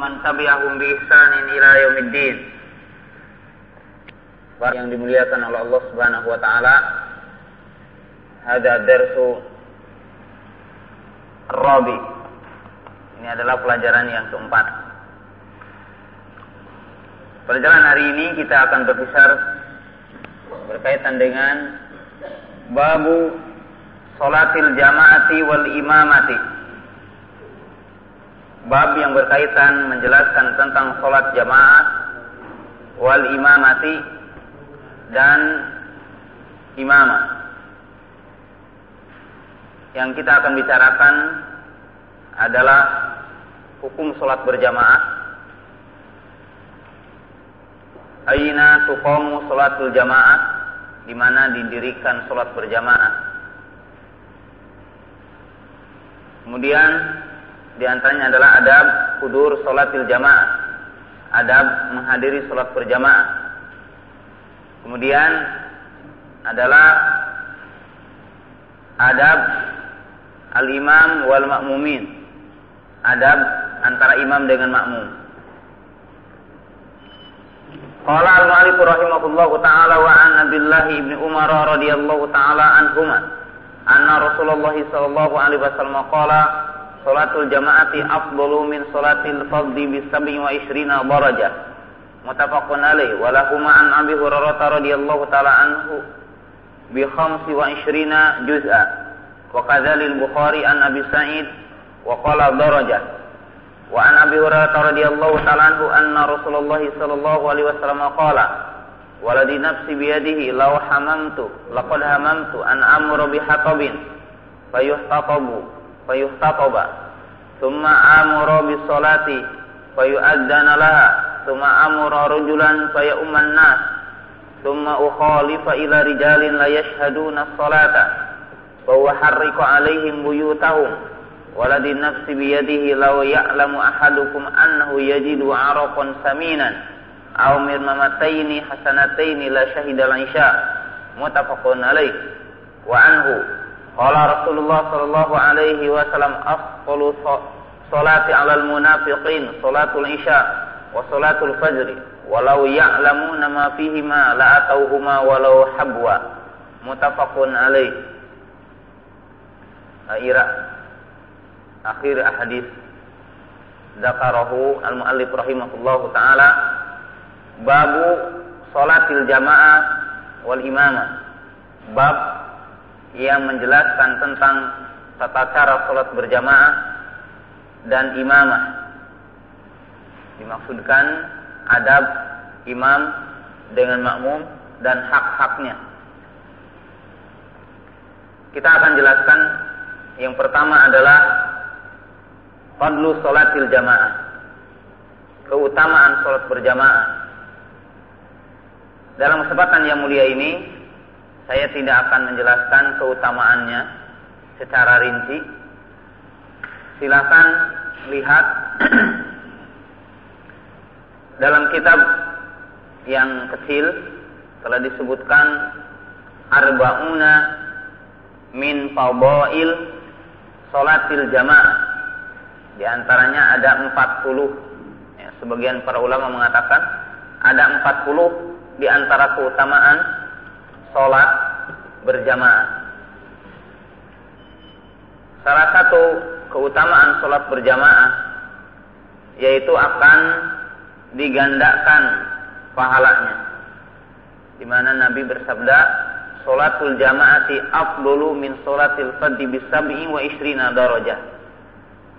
man tabi'ahum bi ihsanin ila yaumiddin. Yang dimuliakan oleh Allah Subhanahu wa taala. Hada darsu Rabi. Ini adalah pelajaran yang keempat. Pelajaran hari ini kita akan berkisar berkaitan dengan babu salatil jamaati wal imamati bab yang berkaitan menjelaskan tentang sholat jamaah wal imamati dan imamah. Yang kita akan bicarakan adalah hukum sholat berjamaah. Aina tuqamu sholatul jamaah di mana didirikan sholat berjamaah. Kemudian di antaranya adalah adab kudur sholatil jamaah. Adab menghadiri sholat berjamaah. Kemudian adalah adab al-imam wal makmumin. Adab antara imam dengan makmum. Qala al-mu'allif rahimahullahu taala wa an Abdullah ibn Umar radhiyallahu taala anhuma anna Rasulullah sallallahu alaihi wasallam qala Salatul jamaati afdalu min salatil fardhi bi sab'i wa ishrina darajah. Muttafaqun alaih wa lahuma an Abi Hurairah radhiyallahu taala anhu bi khamsi wa ishrina juz'a. Wa kadzalil Bukhari an Abi Sa'id wa qala darajah. Wa an Abi Hurairah radhiyallahu taala anhu anna Rasulullah sallallahu alaihi wasallam qala Waladi nafsi biyadihi law hamamtu laqad hamamtu an amru bi hatabin fayuhtatabu fayuhtatoba. Thumma amura bis salati fayu'adzana laha. Thumma amura rajulan fayumman nas. Thumma ukhalifa ila rijalin la yashhaduna salata. Fa uharriqu alaihim buyutahum. Waladi nafsi biyadihi law ya'lamu ahadukum annahu yajidu araqan saminan. Aw mirmamataini hasanataini la syahida al-isya muttafaqun alaih wa anhu Qala Rasulullah sallallahu alaihi wasallam afdalu salati 'alal munafiqin salatul isya wa salatul fajr walau ya'lamuna ma fihima la atauhuma walau habwa. Muttafaqun alaih. Akhir akhir hadis. Dakarahu al-muallif rahimahullahu taala babu salatil jamaah wal imamah. Bab yang menjelaskan tentang tata cara sholat berjamaah dan imamah. Dimaksudkan adab imam dengan makmum dan hak-haknya. Kita akan jelaskan yang pertama adalah fadlu sholatil jamaah. Keutamaan sholat berjamaah. Dalam kesempatan yang mulia ini saya tidak akan menjelaskan keutamaannya secara rinci. Silakan lihat dalam kitab yang kecil telah disebutkan arbauna min fadail salatil jamaah. Di antaranya ada 40. Ya, sebagian para ulama mengatakan ada 40 di antara keutamaan sholat berjamaah. Salah satu keutamaan sholat berjamaah yaitu akan digandakan pahalanya. Di mana Nabi bersabda, "Sholatul jamaati afdulu min sholatil fadhi bisab'i wa ishrina darajah."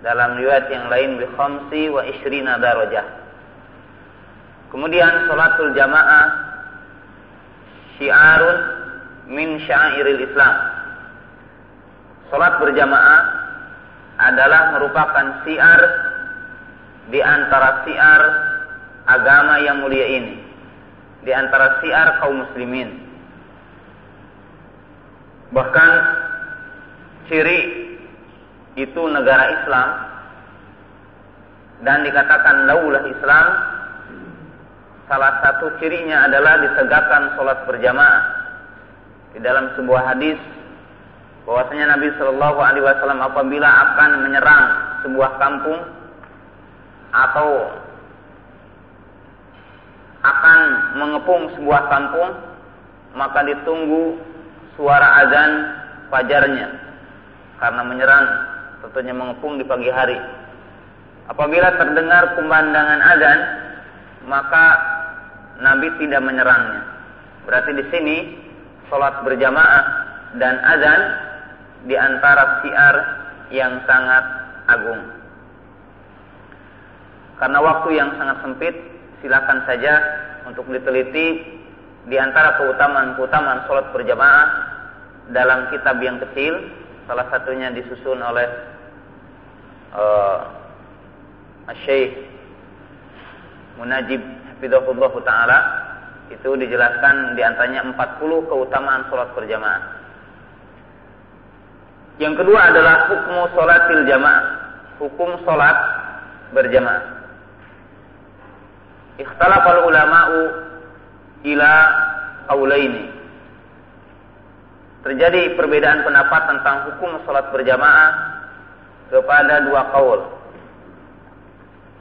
Dalam riwayat yang lain bi khamsi wa ishrina darajah. Kemudian sholatul jamaah syiarun min syairil Islam. Salat berjamaah adalah merupakan siar di antara siar agama yang mulia ini. Di antara siar kaum muslimin. Bahkan ciri itu negara Islam dan dikatakan laulah Islam salah satu cirinya adalah ditegakkan sholat berjamaah. Di dalam sebuah hadis bahwasanya Nabi Shallallahu Alaihi Wasallam apabila akan menyerang sebuah kampung, atau akan mengepung sebuah kampung maka ditunggu suara azan fajarnya karena menyerang tentunya mengepung di pagi hari apabila terdengar kumandangan azan maka Nabi tidak menyerangnya. Berarti di sini sholat berjamaah dan azan di antara siar yang sangat agung. Karena waktu yang sangat sempit silakan saja untuk diteliti di antara keutamaan-keutamaan sholat berjamaah dalam kitab yang kecil, salah satunya disusun oleh uh, Syekh Munajib Hafizahullah Ta'ala itu dijelaskan di antaranya 40 keutamaan sholat berjamaah. Yang kedua adalah hukum sholatil jamaah, hukum sholat berjamaah. Ikhtalafal ulama'u ila qaulaini. Terjadi perbedaan pendapat tentang hukum salat berjamaah kepada dua kaul.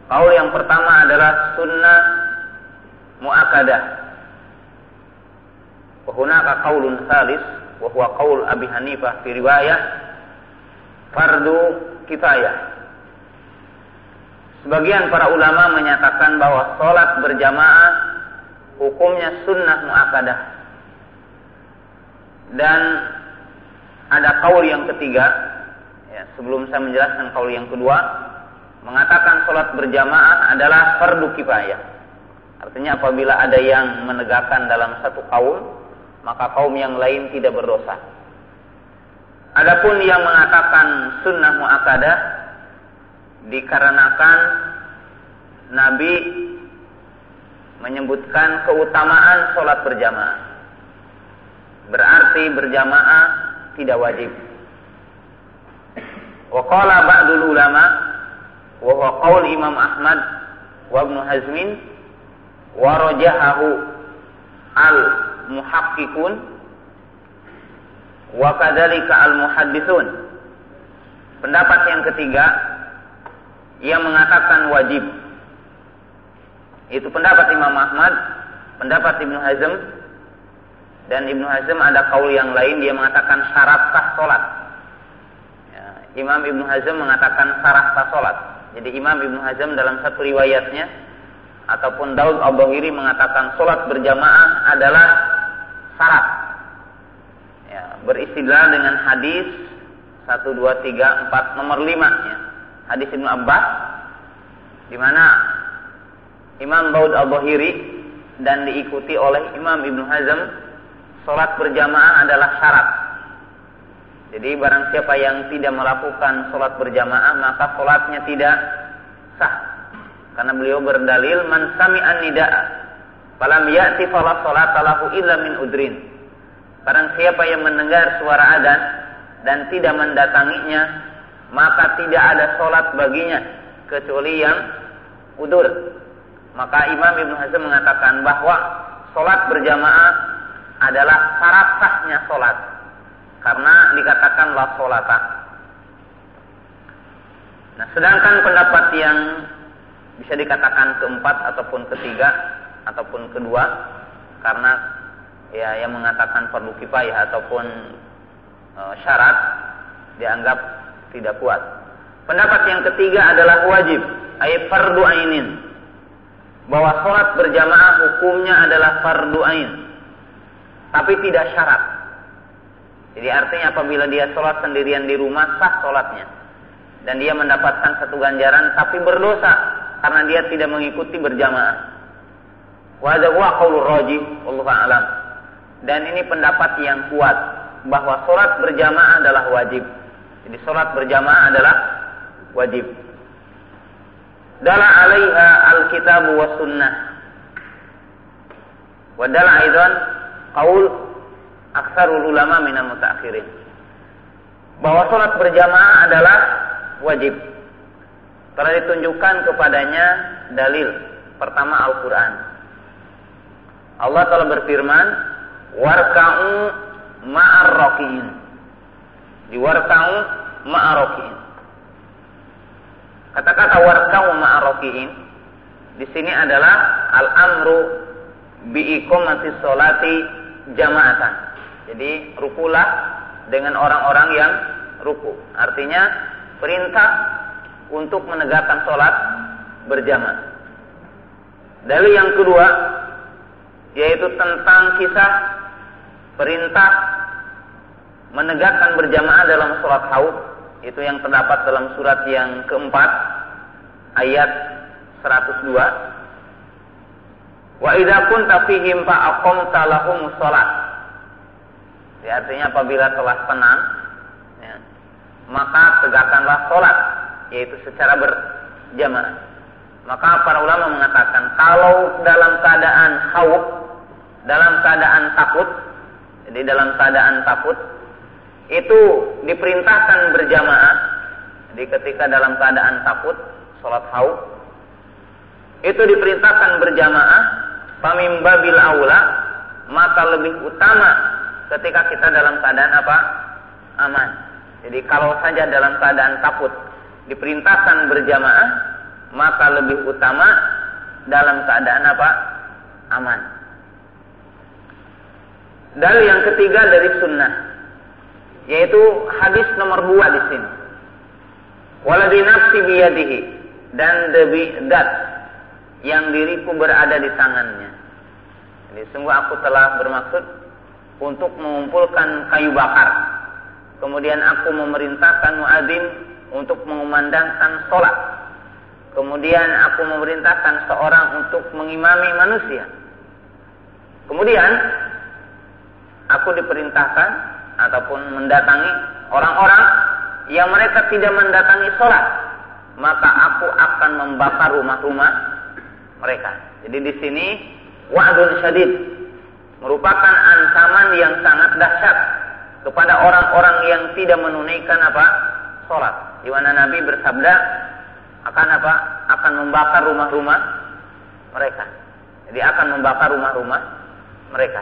Kaul yang pertama adalah sunnah muakadah. Hunaka qaulun salis huwa qaul Abi Hanifah fi riwayah fardu kifayah. Sebagian para ulama menyatakan bahwa sholat berjamaah hukumnya sunnah muakadah. Dan ada kaul yang ketiga, ya, sebelum saya menjelaskan kaul yang kedua, mengatakan sholat berjamaah adalah fardu kifayah. Artinya apabila ada yang menegakkan dalam satu kaum, maka kaum yang lain tidak berdosa. Adapun yang mengatakan sunnah muakadah dikarenakan Nabi menyebutkan keutamaan sholat berjamaah. Berarti berjamaah tidak wajib. Wa qala ba'dul ulama wa Imam Ahmad wa Ibnu Hazmin wa rajahahu al muhaqqiqun wa kadzalika al muhadditsun. Pendapat yang ketiga yang mengatakan wajib. Itu pendapat Imam Ahmad, pendapat Ibnu Hazm, dan Ibnu Hazm ada kaul yang lain dia mengatakan syarat sah solat. Ya, Imam Ibnu Hazm mengatakan syarat sah solat. Jadi Imam Ibnu Hazm dalam satu riwayatnya ataupun Daud Al-Bahiri mengatakan solat berjamaah adalah syarat. Ya, beristilah dengan hadis 1, 2, 3, 4, nomor 5 ya hadis Ibnu Abbas di mana Imam Daud Al-Bahiri dan diikuti oleh Imam Ibnu Hazm salat berjamaah adalah syarat. Jadi barang siapa yang tidak melakukan salat berjamaah maka salatnya tidak sah. Karena beliau berdalil man sami'an nida'a falam ya'ti fala salata lahu illa min udrin. Barang siapa yang mendengar suara adzan dan tidak mendatanginya maka tidak ada sholat baginya kecuali yang udur. Maka Imam Ibn Hazm mengatakan bahwa sholat berjamaah adalah syarat sahnya sholat. Karena dikatakan la sholata. Nah, sedangkan pendapat yang bisa dikatakan keempat ataupun ketiga ataupun kedua karena ya yang mengatakan perlu kifayah ataupun e, syarat dianggap tidak kuat. Pendapat yang ketiga adalah wajib, ayat fardu ainin. Bahwa sholat berjamaah hukumnya adalah fardu ain. Tapi tidak syarat. Jadi artinya apabila dia sholat sendirian di rumah, sah sholatnya. Dan dia mendapatkan satu ganjaran, tapi berdosa. Karena dia tidak mengikuti berjamaah. Wa rajih, alam. Dan ini pendapat yang kuat. Bahwa sholat berjamaah adalah wajib jadi sholat berjamaah adalah wajib. Dala alaiha alkitab wa sunnah. Wa dala aidan qaul aksarul ulama minal mutaakhirin. Bahwa sholat berjamaah adalah wajib. Telah ditunjukkan kepadanya dalil. Pertama Al-Quran. Allah telah berfirman, Warka'u ma'ar raki'in. Diwarka'u ma'arokin. Kata-kata warkau ma'arokiin di sini adalah al-amru biikomati solati jamaatan. Jadi rukulah dengan orang-orang yang ruku. Artinya perintah untuk menegakkan sholat berjamaah. Dalil yang kedua yaitu tentang kisah perintah menegakkan berjamaah dalam sholat haud. Itu yang terdapat dalam surat yang keempat ayat 102 wa idza kunta fihim fa aqamta lahum ya, artinya apabila telah tenang ya, maka tegakkanlah sholat yaitu secara berjamaah maka para ulama mengatakan kalau dalam keadaan haud dalam keadaan takut jadi dalam keadaan takut itu diperintahkan berjamaah. Jadi ketika dalam keadaan takut sholat haud itu diperintahkan berjamaah pamimba bil aula maka lebih utama ketika kita dalam keadaan apa aman. Jadi kalau saja dalam keadaan takut diperintahkan berjamaah maka lebih utama dalam keadaan apa aman. Dalil yang ketiga dari sunnah yaitu hadis nomor dua di sini. Waladi nafsi biyadihi dan demi dat yang diriku berada di tangannya. Jadi sungguh aku telah bermaksud untuk mengumpulkan kayu bakar. Kemudian aku memerintahkan muadzin untuk mengumandangkan sholat. Kemudian aku memerintahkan seorang untuk mengimami manusia. Kemudian aku diperintahkan ataupun mendatangi orang-orang yang mereka tidak mendatangi sholat, maka aku akan membakar rumah-rumah mereka. Jadi di sini wa'dun syadid merupakan ancaman yang sangat dahsyat kepada orang-orang yang tidak menunaikan apa? sholat. Di mana Nabi bersabda akan apa? Akan membakar rumah-rumah mereka. Jadi akan membakar rumah-rumah mereka.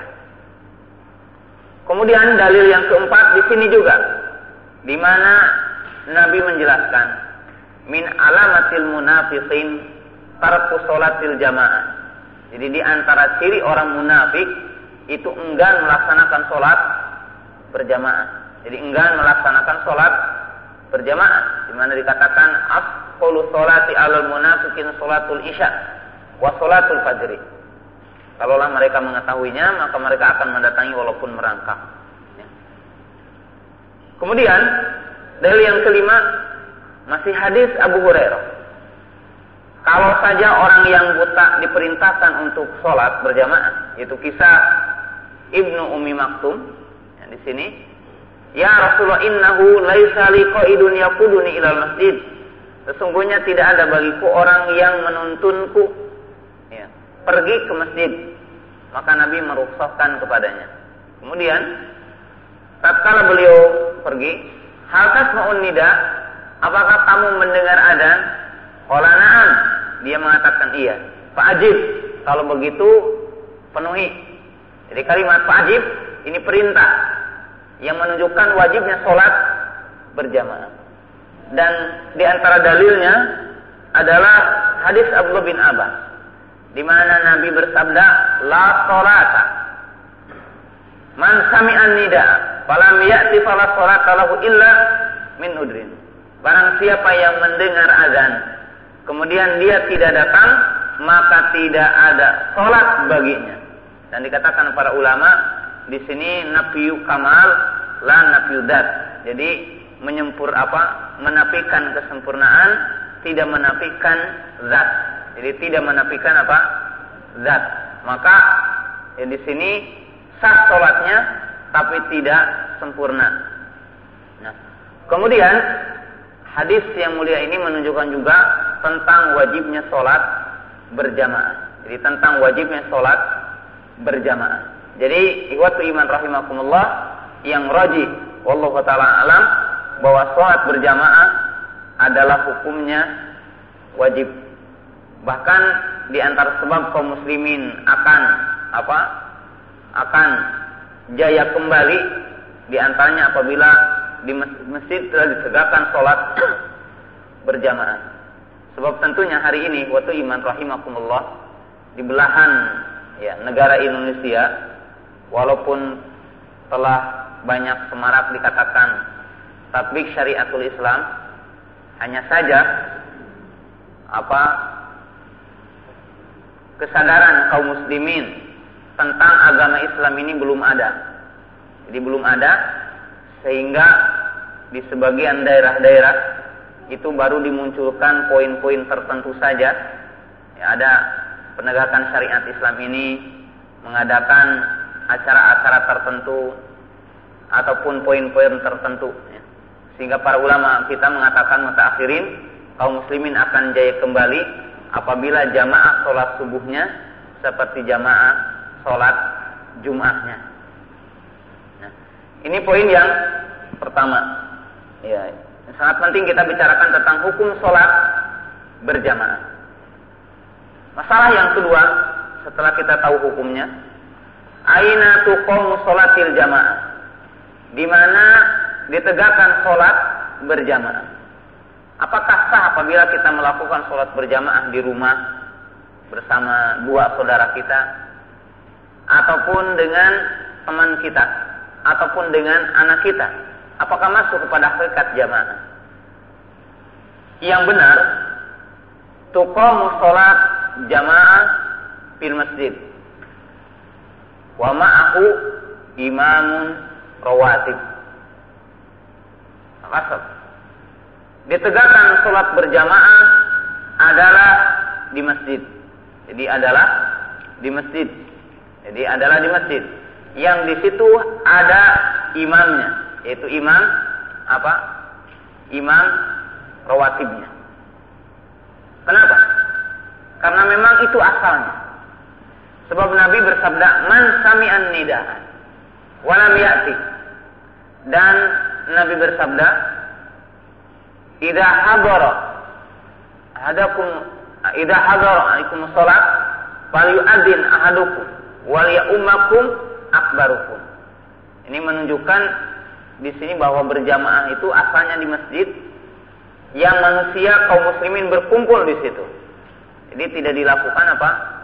Kemudian dalil yang keempat di sini juga di mana Nabi menjelaskan min alamatil munafiqin tarku salatil jamaah. Jadi di antara ciri orang munafik itu enggan melaksanakan sholat berjamaah. Jadi enggan melaksanakan sholat berjamaah. Di mana dikatakan asqulu sholati alal munafikin sholatul isya wa sholatul fajri. Kalaulah mereka mengetahuinya, maka mereka akan mendatangi walaupun merangkak. Kemudian, dalil yang kelima, masih hadis Abu Hurairah. Kalau saja orang yang buta diperintahkan untuk sholat berjamaah, itu kisah Ibnu Umi Maktum, ya, di sini, Ya Rasulullah innahu laisa liqaidun yaquduni ilal masjid. Sesungguhnya tidak ada bagiku orang yang menuntunku ya, pergi ke masjid maka Nabi merukhsahkan kepadanya. Kemudian tatkala beliau pergi, hal tasma'un nida, apakah kamu mendengar adzan? Qala. Dia mengatakan iya. Fa'ajib. Kalau begitu penuhi. Jadi kalimat fa'ajib ini perintah yang menunjukkan wajibnya sholat berjamaah. Dan di antara dalilnya adalah hadis Abdullah bin Abbas di mana Nabi bersabda la salata man sami'an nida falam ya'ti fala salata lahu illa min udrin. Barang siapa yang mendengar azan kemudian dia tidak datang maka tidak ada salat baginya. Dan dikatakan para ulama di sini nafiyu kamal la nafiyu dat jadi menyempur apa menafikan kesempurnaan tidak menafikan zat jadi tidak menafikan apa? Zat. Maka ya di sini sah sholatnya tapi tidak sempurna. Nah, kemudian hadis yang mulia ini menunjukkan juga tentang wajibnya sholat berjamaah. Jadi tentang wajibnya sholat berjamaah. Jadi ikhwatu iman rahimakumullah yang roji wallahu taala alam bahwa sholat berjamaah adalah hukumnya wajib Bahkan di antara sebab kaum muslimin akan apa? akan jaya kembali di antaranya apabila di masjid telah ditegakkan sholat berjamaah. Sebab tentunya hari ini waktu iman rahimakumullah di belahan ya negara Indonesia walaupun telah banyak semarak dikatakan tatbik syariatul Islam hanya saja apa kesadaran kaum muslimin tentang agama Islam ini belum ada. Jadi belum ada sehingga di sebagian daerah-daerah itu baru dimunculkan poin-poin tertentu saja. Ya, ada penegakan syariat Islam ini mengadakan acara-acara tertentu ataupun poin-poin tertentu. Ya. Sehingga para ulama kita mengatakan mutakhirin kaum muslimin akan jaya kembali apabila jamaah sholat subuhnya seperti jamaah sholat jumahnya. Nah, ini poin yang pertama. Ya, sangat penting kita bicarakan tentang hukum sholat berjamaah. Masalah yang kedua, setelah kita tahu hukumnya, aina tuqamu sholatil jamaah. Di mana ditegakkan sholat berjamaah. Apakah sah apabila kita melakukan sholat berjamaah di rumah bersama dua saudara kita, ataupun dengan teman kita, ataupun dengan anak kita? Apakah masuk kepada hakikat jamaah? Yang benar, tuqamu sholat jamaah fil masjid wa ma'ahu imamun rawatib. Maksud. Ditegakkan sholat berjamaah adalah di masjid. Jadi adalah di masjid. Jadi adalah di masjid. Yang di situ ada imamnya, yaitu imam apa? Imam rawatibnya. Kenapa? Karena memang itu asalnya. Sebab Nabi bersabda, "Man sami'an nidah wa lam ya'ti." Dan Nabi bersabda, "Idza hadara ahadakum idza hadara alaikum shalat falyu'adzin ahadukum wal ya'ummakum akbarukum." Ini menunjukkan di sini bahwa berjamaah itu asalnya di masjid yang manusia kaum muslimin berkumpul di situ. Jadi tidak dilakukan apa?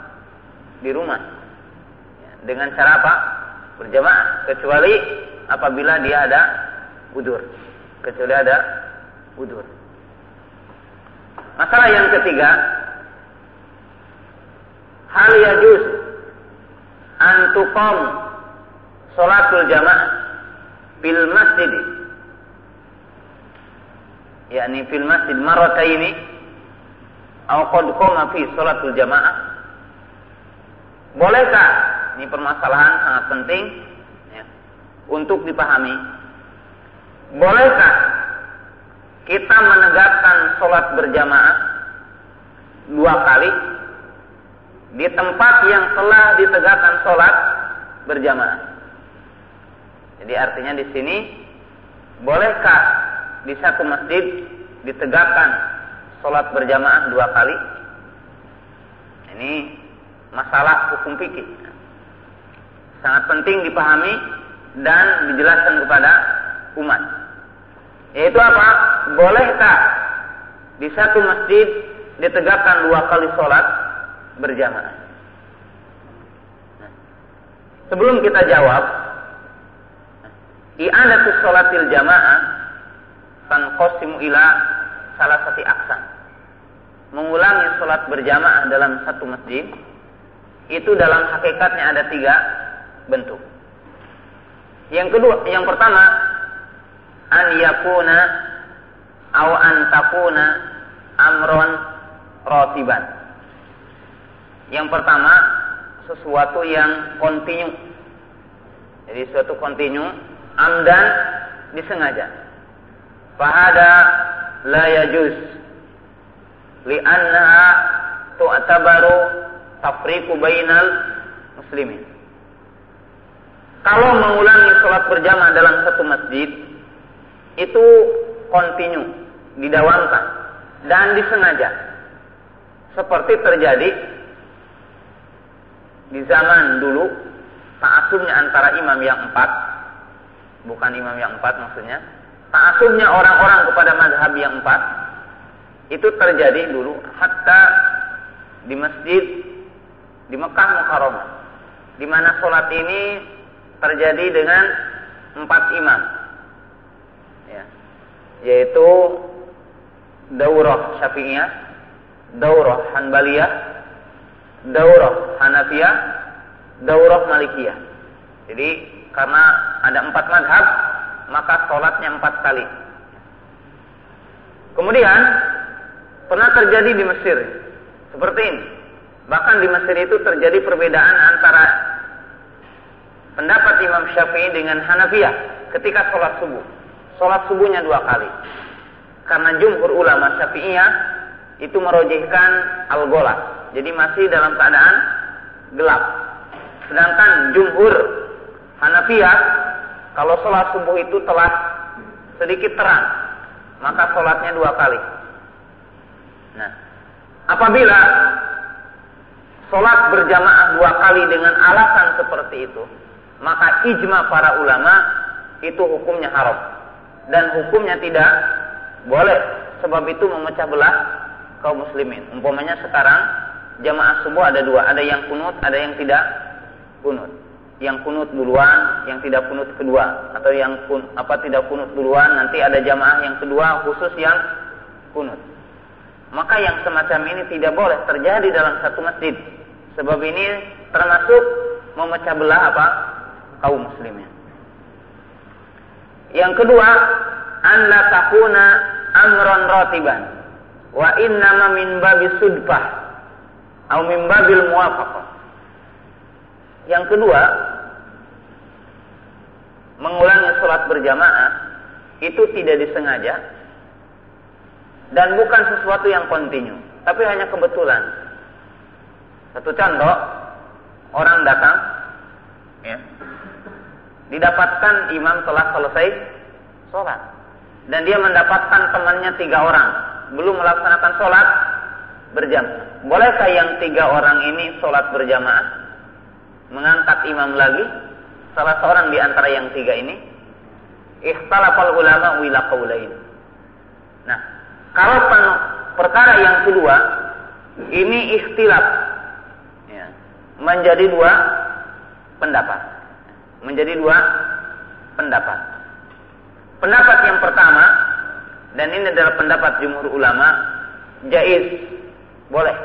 Di rumah. Ya, dengan cara apa? Berjamaah. Kecuali apabila dia ada udur. Kecuali ada udur. Masalah yang ketiga, hal yajuz antukom solatul jamaah fil masjid yakni fil masjid marrataini atau qad qama fi salatul jamaah bolehkah ini permasalahan sangat penting ya, untuk dipahami. Bolehkah kita menegakkan sholat berjamaah dua kali di tempat yang telah ditegakkan sholat berjamaah. Jadi artinya di sini bolehkah di satu masjid ditegakkan sholat berjamaah dua kali. Ini masalah hukum fikih. Sangat penting dipahami dan dijelaskan kepada umat. Yaitu apa? Bolehkah di satu masjid ditegakkan dua kali sholat berjamaah? Sebelum kita jawab, i'adatu sholatil jamaah tanqasimu ila salah satu aksan. Mengulangi sholat berjamaah dalam satu masjid itu dalam hakikatnya ada tiga bentuk. Yang kedua, yang pertama an yakuna aw an takuna amron rotiban. Yang pertama sesuatu yang kontinu. Jadi suatu kontinu amdan disengaja. Fahada la yajuz li'annaha tu'tabaru tafriqu bainal muslimin. Kalau mengulangi sholat berjamaah dalam satu masjid itu kontinu, didawamkan dan disengaja. Seperti terjadi di zaman dulu ta'asubnya antara imam yang empat, bukan imam yang empat maksudnya, ta'asubnya orang-orang kepada mazhab yang empat itu terjadi dulu hatta di masjid di Mekah Mukarramah di mana sholat ini terjadi dengan empat imam ya, yaitu daurah Syafi'iyah, daurah Hanbaliyah, daurah Hanafiyah, daurah Malikiyah. Jadi karena ada empat madhab, maka sholatnya empat kali. Kemudian pernah terjadi di Mesir seperti ini. Bahkan di Mesir itu terjadi perbedaan antara pendapat Imam Syafi'i dengan Hanafiyah ketika sholat subuh. Sholat subuhnya dua kali. Karena jumhur ulama Syafi'iyah itu merojihkan al-golas. Jadi masih dalam keadaan gelap. Sedangkan jumhur Hanafiyah kalau sholat subuh itu telah sedikit terang, maka sholatnya dua kali. Nah, apabila sholat berjamaah dua kali dengan alasan seperti itu, maka ijma para ulama itu hukumnya haram dan hukumnya tidak boleh sebab itu memecah belah kaum muslimin. Umpamanya sekarang jamaah subuh ada dua, ada yang kunut, ada yang tidak kunut. Yang kunut duluan, yang tidak kunut kedua, atau yang kun, apa tidak kunut duluan, nanti ada jamaah yang kedua khusus yang kunut. Maka yang semacam ini tidak boleh terjadi dalam satu masjid. Sebab ini termasuk memecah belah apa? kaum muslimin. Yang kedua, anda takuna amron rotiban wa innama min babi sudbah atau min babil muwafaqah. Yang kedua, mengulangi sholat berjamaah itu tidak disengaja dan bukan sesuatu yang kontinu, tapi hanya kebetulan. Satu contoh, orang datang, ya, didapatkan imam telah selesai sholat dan dia mendapatkan temannya tiga orang belum melaksanakan sholat berjamaah. Bolehkah yang tiga orang ini sholat berjamaah mengangkat imam lagi salah seorang di antara yang tiga ini? Ikhtalafal ulama wila qaulain. Nah, kalau perkara yang kedua ini ikhtilaf ya, menjadi dua pendapat. Menjadi dua pendapat. Pendapat yang pertama dan ini adalah pendapat jumhur ulama jaiz boleh.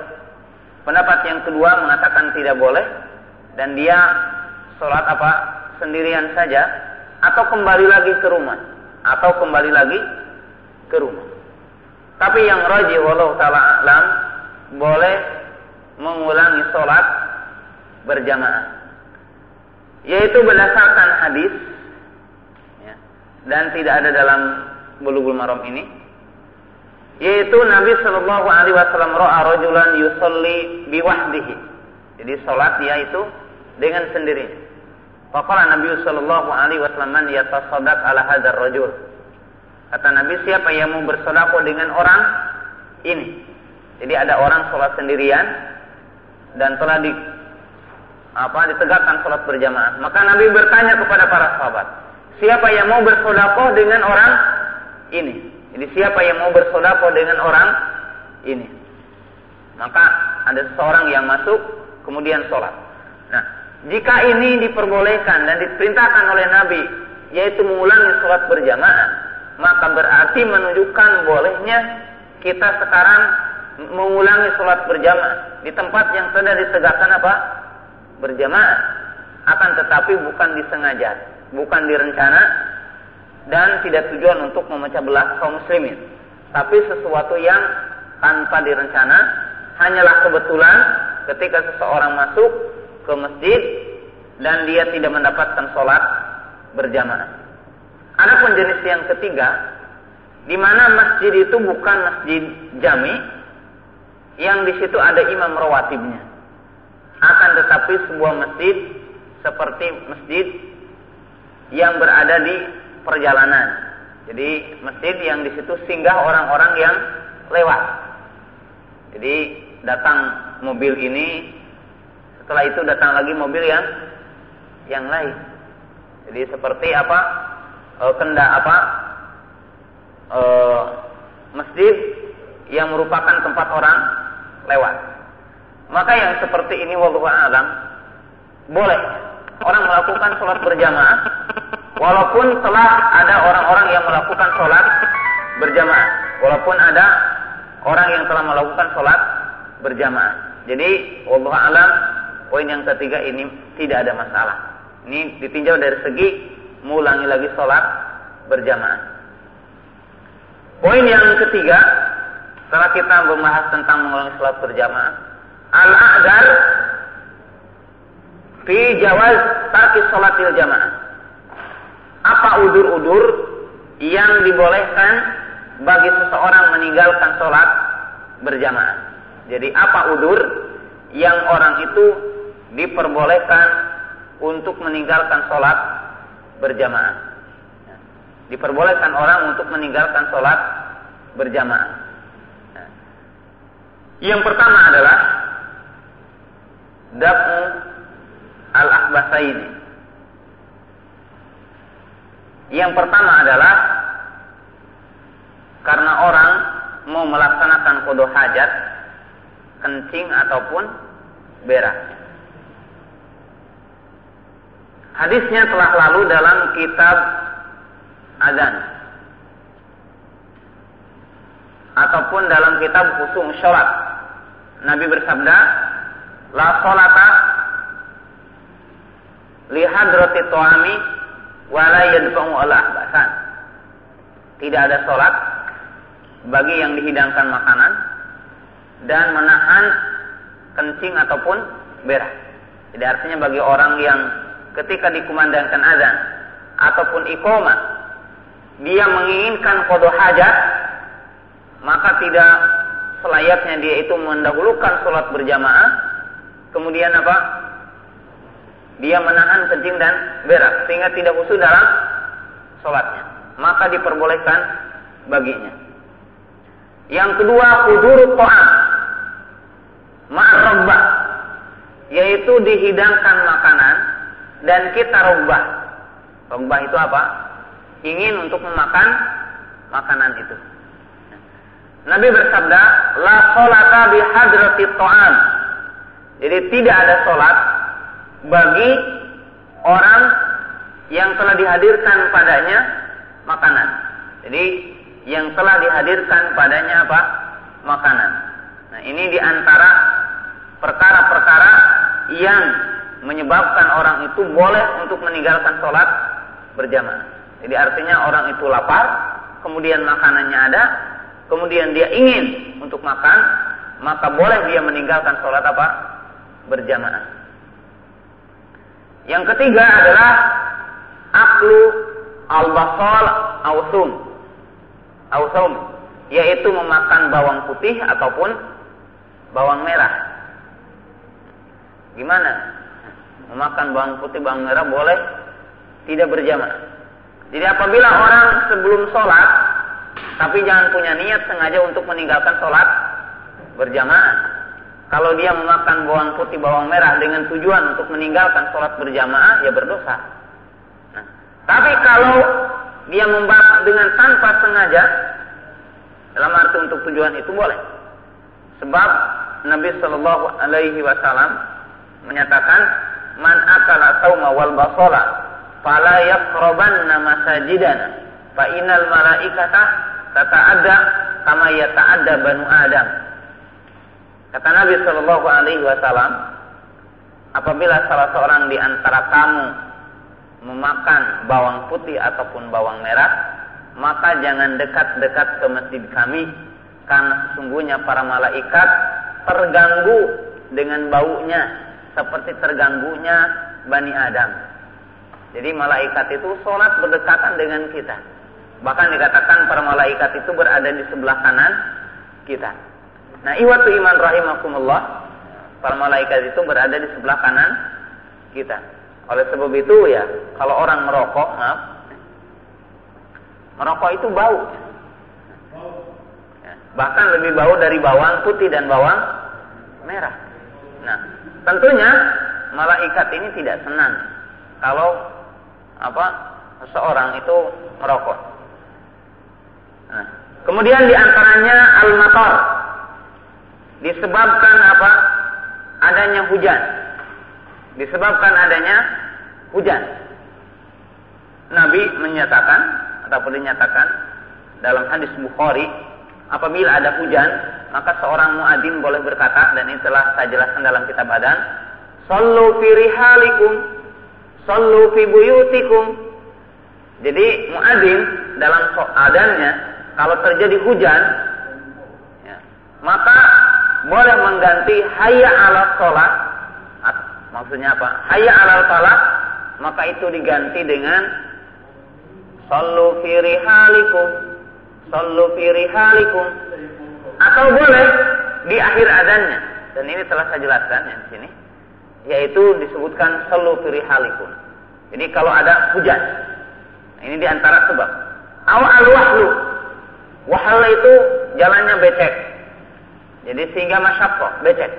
Pendapat yang kedua mengatakan tidak boleh dan dia sholat apa sendirian saja atau kembali lagi ke rumah atau kembali lagi ke rumah. Tapi yang rajih walau taala alam boleh mengulangi sholat berjamaah. Yaitu berdasarkan hadis ya, dan tidak ada dalam bulughul maram ini yaitu Nabi Shallallahu Alaihi Wasallam roa rojulan yusolli biwahdihi. Jadi sholat dia itu dengan sendiri. Faqala Nabi Shallallahu Alaihi Wasallam man yatasaddaq ala hadzal rajul. Kata Nabi siapa yang mau bersedekah dengan orang ini. Jadi ada orang sholat sendirian dan telah di apa ditegakkan sholat berjamaah. Maka Nabi bertanya kepada para sahabat, siapa yang mau bersedekah dengan orang ini. Jadi siapa yang mau bersodako dengan orang ini. Maka ada seseorang yang masuk kemudian sholat. Nah, jika ini diperbolehkan dan diperintahkan oleh Nabi, yaitu mengulangi sholat berjamaah, maka berarti menunjukkan bolehnya kita sekarang mengulangi sholat berjamaah di tempat yang sudah ditegakkan apa? Berjamaah. Akan tetapi bukan disengaja, bukan direncana, dan tidak tujuan untuk memecah belah kaum muslimin. Tapi sesuatu yang tanpa direncana, hanyalah kebetulan ketika seseorang masuk ke masjid dan dia tidak mendapatkan sholat berjamaah. Adapun jenis yang ketiga, di mana masjid itu bukan masjid jami, yang di situ ada imam rawatibnya. Akan tetapi sebuah masjid seperti masjid yang berada di perjalanan. Jadi masjid yang di situ singgah orang-orang yang lewat. Jadi datang mobil ini, setelah itu datang lagi mobil yang yang lain. Jadi seperti apa e, kenda apa e, masjid yang merupakan tempat orang lewat. Maka yang seperti ini wallahu alam boleh orang melakukan sholat berjamaah walaupun telah ada orang-orang yang melakukan sholat berjamaah walaupun ada orang yang telah melakukan sholat berjamaah. Jadi wallahu alam poin yang ketiga ini tidak ada masalah. Ini ditinjau dari segi mengulangi lagi sholat berjamaah. Poin yang ketiga setelah kita membahas tentang mengulangi sholat berjamaah al-a'dar fi jawaz tarki sholatil jamaah. Apa udur-udur yang dibolehkan bagi seseorang meninggalkan sholat berjamaah? Jadi apa udur yang orang itu diperbolehkan untuk meninggalkan sholat berjamaah? Diperbolehkan orang untuk meninggalkan sholat berjamaah. Yang pertama adalah dafu al-akhbasaini. Yang pertama adalah karena orang mau melaksanakan kodoh hajat, kencing ataupun berak. Hadisnya telah lalu dalam kitab azan ataupun dalam kitab khusus sholat. Nabi bersabda, La sholata lihat roti yadfa'u ala ahbasan. Tidak ada sholat bagi yang dihidangkan makanan dan menahan kencing ataupun berak. Jadi artinya bagi orang yang ketika dikumandangkan azan ataupun ikoma dia menginginkan kodo hajat maka tidak selayaknya dia itu mendahulukan sholat berjamaah kemudian apa? Dia menahan kencing dan berak sehingga tidak khusus dalam sholatnya. Maka diperbolehkan baginya. Yang kedua kudur to'am ma'rabah yaitu dihidangkan makanan dan kita rubah rubah itu apa? Ingin untuk memakan makanan itu. Nabi bersabda la sholata bihadrati to'am jadi tidak ada sholat bagi orang yang telah dihadirkan padanya makanan. Jadi yang telah dihadirkan padanya apa? Makanan. Nah ini di antara perkara-perkara yang menyebabkan orang itu boleh untuk meninggalkan sholat berjamaah. Jadi artinya orang itu lapar, kemudian makanannya ada, kemudian dia ingin untuk makan, maka boleh dia meninggalkan sholat apa? Berjamaah. Yang ketiga adalah aklu al-basal ausum. Ausum yaitu memakan bawang putih ataupun bawang merah. Gimana? Memakan bawang putih, bawang merah boleh tidak berjamaah. Jadi apabila orang sebelum sholat, tapi jangan punya niat sengaja untuk meninggalkan sholat berjamaah, kalau dia memakan bawang putih, bawang merah dengan tujuan untuk meninggalkan sholat berjamaah, ya berdosa. Nah, tapi kalau dia membakar dengan tanpa sengaja, dalam arti untuk tujuan itu boleh. Sebab Nabi Shallallahu Alaihi Wasallam menyatakan, man akala sauma wal basola, fala yakroban nama sajidana, fa inal malaikata ada kama ada banu Adam. Kata Nabi Shallallahu Alaihi Wasallam, apabila salah seorang di antara kamu memakan bawang putih ataupun bawang merah, maka jangan dekat-dekat ke masjid kami, karena sesungguhnya para malaikat terganggu dengan baunya seperti terganggunya bani Adam. Jadi malaikat itu sholat berdekatan dengan kita. Bahkan dikatakan para malaikat itu berada di sebelah kanan kita. Nah, iwatu iman rahimakumullah, para malaikat itu berada di sebelah kanan kita. Oleh sebab itu ya, kalau orang merokok, maaf, merokok itu bau. Ya, bahkan lebih bau dari bawang putih dan bawang merah. Nah, tentunya malaikat ini tidak senang kalau apa seseorang itu merokok. Nah, Kemudian di antaranya al-matar. Disebabkan apa? Adanya hujan. Disebabkan adanya hujan. Nabi menyatakan ataupun dinyatakan dalam hadis Bukhari, apabila ada hujan, maka seorang muadzin boleh berkata dan ini telah saya jelaskan dalam kitab Adan, "Sallu fi rihalikum, sallu fi buyutikum." Jadi muadzin dalam adannya kalau terjadi hujan, ya, maka boleh mengganti hayya ala sholat. Maksudnya apa? Hayya ala sholat, maka itu diganti dengan Sallu fi rihalikum. Sallu fi rihalikum. Atau boleh di akhir adanya. Dan ini telah saya jelaskan ya di sini. Yaitu disebutkan sallu fi rihalikum. Jadi kalau ada hujan. Nah, ini di antara sebab. Aw al-wahlu. Wahal itu jalannya becek. Jadi sehingga masyarakat becek.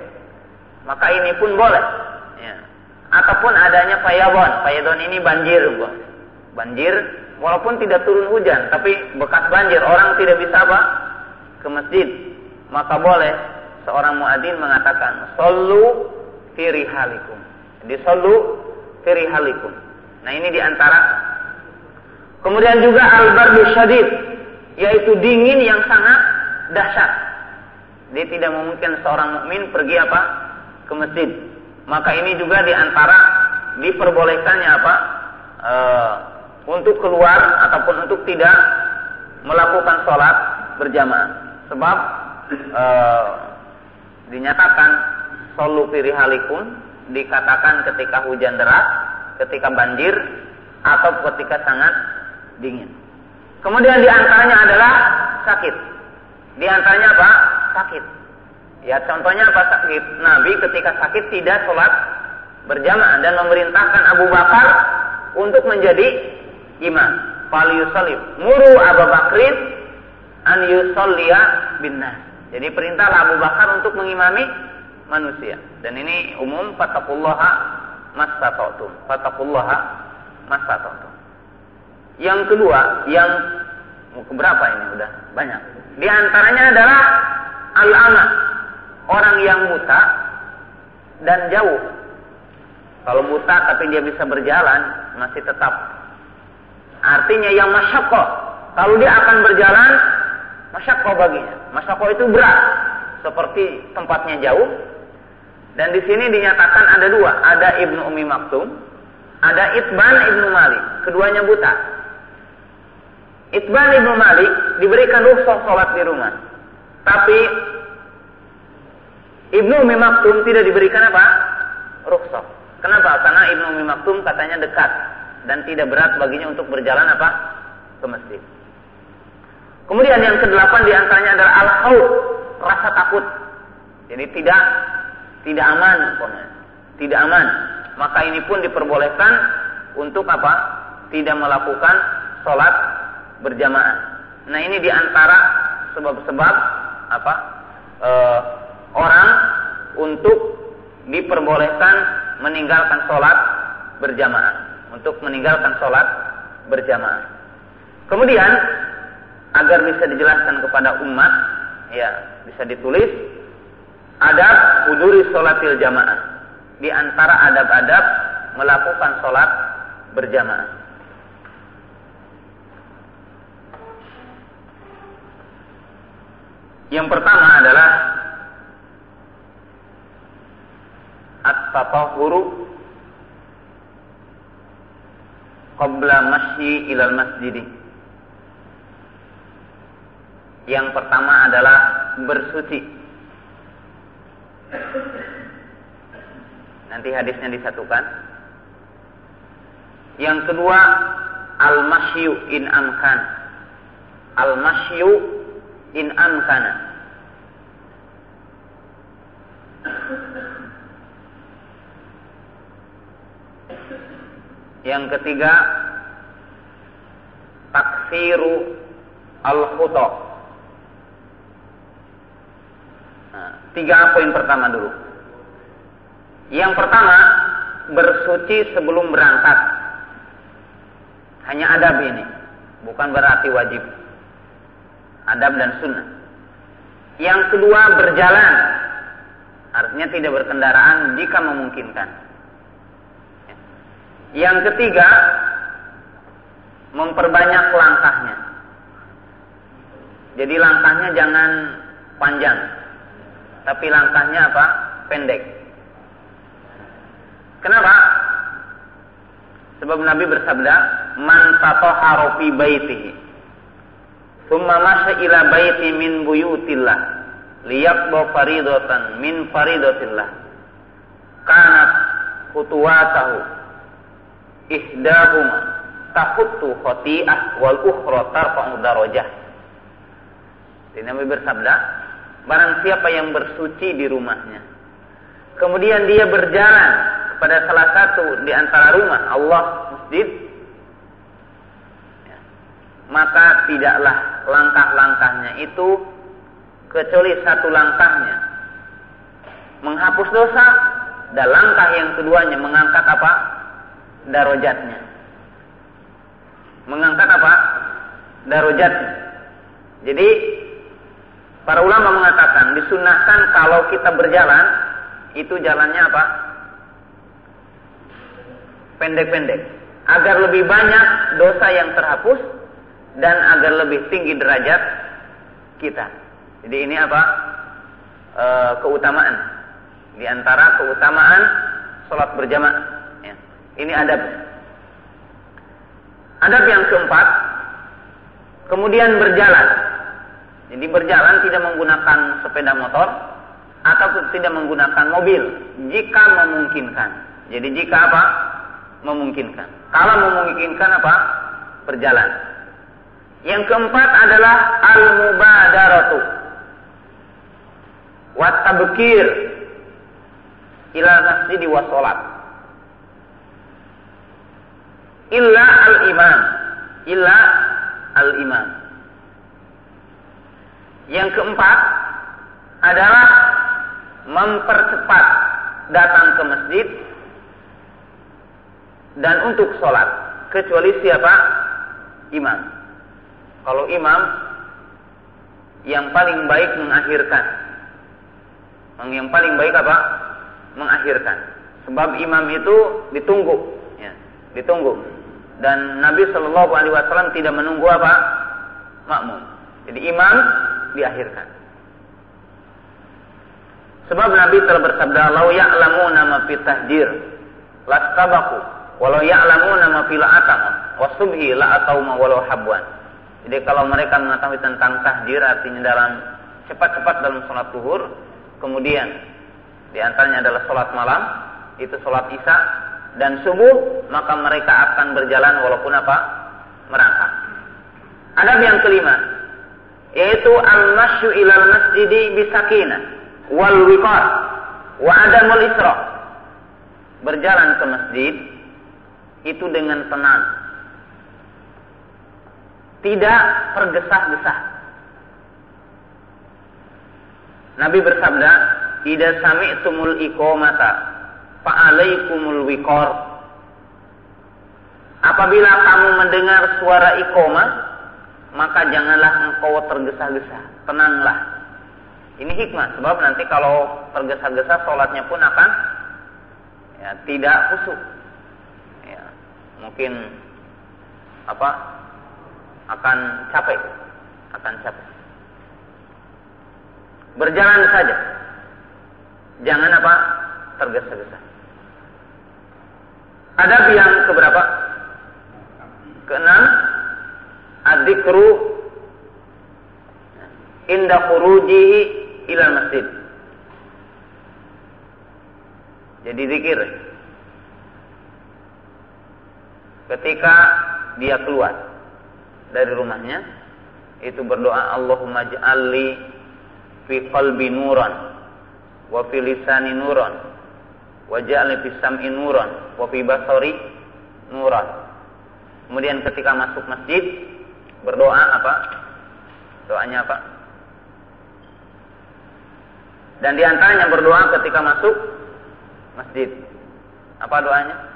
Maka ini pun boleh. Ya. Ataupun adanya payabon. Payabon ini banjir. Banjir walaupun tidak turun hujan, tapi bekas banjir, orang tidak bisa apa? Ke masjid. Maka boleh seorang muadzin mengatakan, "Sallu fi rihalikum." Jadi sallu fi rihalikum. Nah, ini di antara Kemudian juga al-bardu syadid, yaitu dingin yang sangat dahsyat. Dia tidak memungkinkan seorang mukmin pergi apa? ke masjid. Maka ini juga di antara diperbolehkannya apa? E, untuk keluar ataupun untuk tidak melakukan sholat berjamaah. Sebab e, dinyatakan solu pirihalikum dikatakan ketika hujan deras, ketika banjir, atau ketika sangat dingin. Kemudian di antaranya adalah sakit. Di antaranya apa? Sakit. Ya contohnya apa sakit? Nabi ketika sakit tidak sholat berjamaah dan memerintahkan Abu Bakar untuk menjadi imam. Fal yusallim. Muru Abu Bakrin an yusalliya bin Jadi perintah Abu Bakar untuk mengimami manusia. Dan ini umum fatakullaha mastata'tum. Fatakullaha mastata'tum. Yang kedua, yang berapa ini udah banyak. Di antaranya adalah al-ama, orang yang buta dan jauh. Kalau buta tapi dia bisa berjalan, masih tetap Artinya yang masyakko. Kalau dia akan berjalan, masyakko baginya. Masyakko itu berat. Seperti tempatnya jauh. Dan di sini dinyatakan ada dua. Ada Ibnu Umi Maktum. Ada Itban Ibnu Malik. Keduanya buta. Itban Ibnu Malik diberikan rukhsah sholat di rumah. Tapi Ibnu Umi Maktum tidak diberikan apa? Rukhsah. Kenapa? Karena Ibnu Umi Maktum katanya dekat dan tidak berat baginya untuk berjalan apa ke masjid. Kemudian yang kedelapan di antaranya adalah al khawf rasa takut. Jadi tidak tidak aman, tidak aman. Maka ini pun diperbolehkan untuk apa? Tidak melakukan sholat berjamaah. Nah ini di antara sebab-sebab apa? E, orang untuk diperbolehkan meninggalkan sholat berjamaah untuk meninggalkan sholat berjamaah. Kemudian agar bisa dijelaskan kepada umat, ya bisa ditulis adab huduri sholatil jamaah. Di antara adab-adab melakukan sholat berjamaah. Yang pertama adalah at-tatahuru qabla masyi ilal masjid. Yang pertama adalah bersuci. Nanti hadisnya disatukan. Yang kedua, al-masyu in amkan. Al-masyu in amkana. Yang ketiga, taksiru al-khuta. Nah, tiga poin pertama dulu. Yang pertama, bersuci sebelum berangkat. Hanya adab ini, bukan berarti wajib. Adab dan sunnah. Yang kedua berjalan, artinya tidak berkendaraan jika memungkinkan. Yang ketiga memperbanyak langkahnya. Jadi langkahnya jangan panjang, tapi langkahnya apa? Pendek. Kenapa? Sebab Nabi bersabda, "Man tatahharu fi baitihi, thumma masya ila baiti min buyutillah, liyaqba faridatan min faridatillah, kanat khutuwatahu. Ihdahuma tahuttu khati'ah wal ukhra tarfa'u darajah." Nabi bersabda, barang siapa yang bersuci di rumahnya, kemudian dia berjalan pada salah satu di antara rumah Allah masjid maka tidaklah langkah-langkahnya itu kecuali satu langkahnya. Menghapus dosa dan langkah yang keduanya mengangkat apa? Darajatnya. Mengangkat apa? Darajatnya. Jadi para ulama mengatakan disunahkan kalau kita berjalan itu jalannya apa? Pendek-pendek. Agar lebih banyak dosa yang terhapus dan agar lebih tinggi derajat kita. Jadi ini apa? E, keutamaan di antara keutamaan sholat berjamaah. Ya. Ini adab. Adab yang keempat, kemudian berjalan. Jadi berjalan tidak menggunakan sepeda motor atau tidak menggunakan mobil jika memungkinkan. Jadi jika apa? memungkinkan. Kalau memungkinkan apa? Berjalan. Yang keempat adalah al-mubadaratu. Wa tabkir ila masjid wa salat. Illa al-imam. Illa al-imam. Yang keempat adalah mempercepat datang ke masjid dan untuk sholat kecuali siapa imam kalau imam yang paling baik mengakhirkan. Yang paling baik apa? Mengakhirkan. Sebab imam itu ditunggu ya, ditunggu. Dan Nabi Shallallahu Alaihi Wasallam tidak menunggu apa? Makmum. Jadi imam diakhirkan. Sebab Nabi telah bersabda lau ya'lamu nama fitahjir lastabaku. Walau ya'lamuna ma fil atam wa subhi la atauma walau habwan. Jadi kalau mereka mengetahui tentang tahdir artinya dalam cepat-cepat dalam sholat zuhur, kemudian di antaranya adalah sholat malam, itu sholat isya dan subuh, maka mereka akan berjalan walaupun apa? merangkak. Adab yang kelima, yaitu al-masyu ilal masjidi bisakina wal wiqar wa adamul isra. Berjalan ke masjid itu dengan tenang. Tidak tergesa-gesa. Nabi bersabda, "Idza sami'tumul iqamata fa'alaikumul wiqar." Apabila kamu mendengar suara iqamah, maka janganlah engkau tergesa-gesa, tenanglah. Ini hikmah, sebab nanti kalau tergesa-gesa sholatnya pun akan ya, tidak khusyuk mungkin apa akan capek akan capek. Berjalan saja. Jangan apa tergesa-gesa. Adab yang keberapa? Keenam. Adzikru inda khurujihi ila masjid. Jadi zikir. Ketika dia keluar dari rumahnya itu berdoa Allahumma ja'alli fi qalbi nuran wa fi lisani nuran wa ja'alni fi sam'i nuran wa fi basari nuran. Kemudian ketika masuk masjid berdoa apa? Doanya apa? Dan di antaranya berdoa ketika masuk masjid. Apa doanya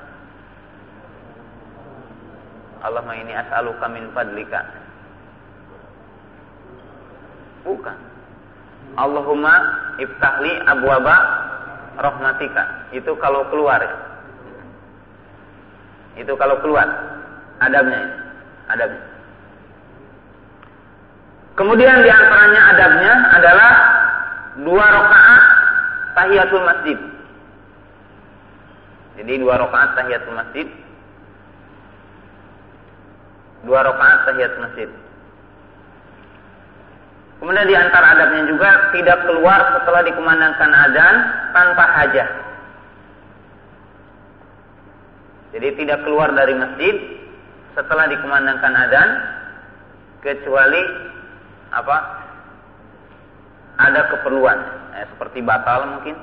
Allahumma ini as'aluka min fadlika Bukan. Allahumma iftahli abwaba rahmatika. Itu kalau keluar. Itu kalau keluar. Adabnya ini. Adabnya. Kemudian di antaranya adabnya adalah dua rakaat tahiyatul masjid. Jadi dua rakaat tahiyatul masjid. Dua rakaat tahiyatul masjid. Kemudian di antara adabnya juga tidak keluar setelah dikumandangkan adzan tanpa hajah. Jadi tidak keluar dari masjid setelah dikumandangkan adzan kecuali apa? Ada keperluan, eh, seperti batal mungkin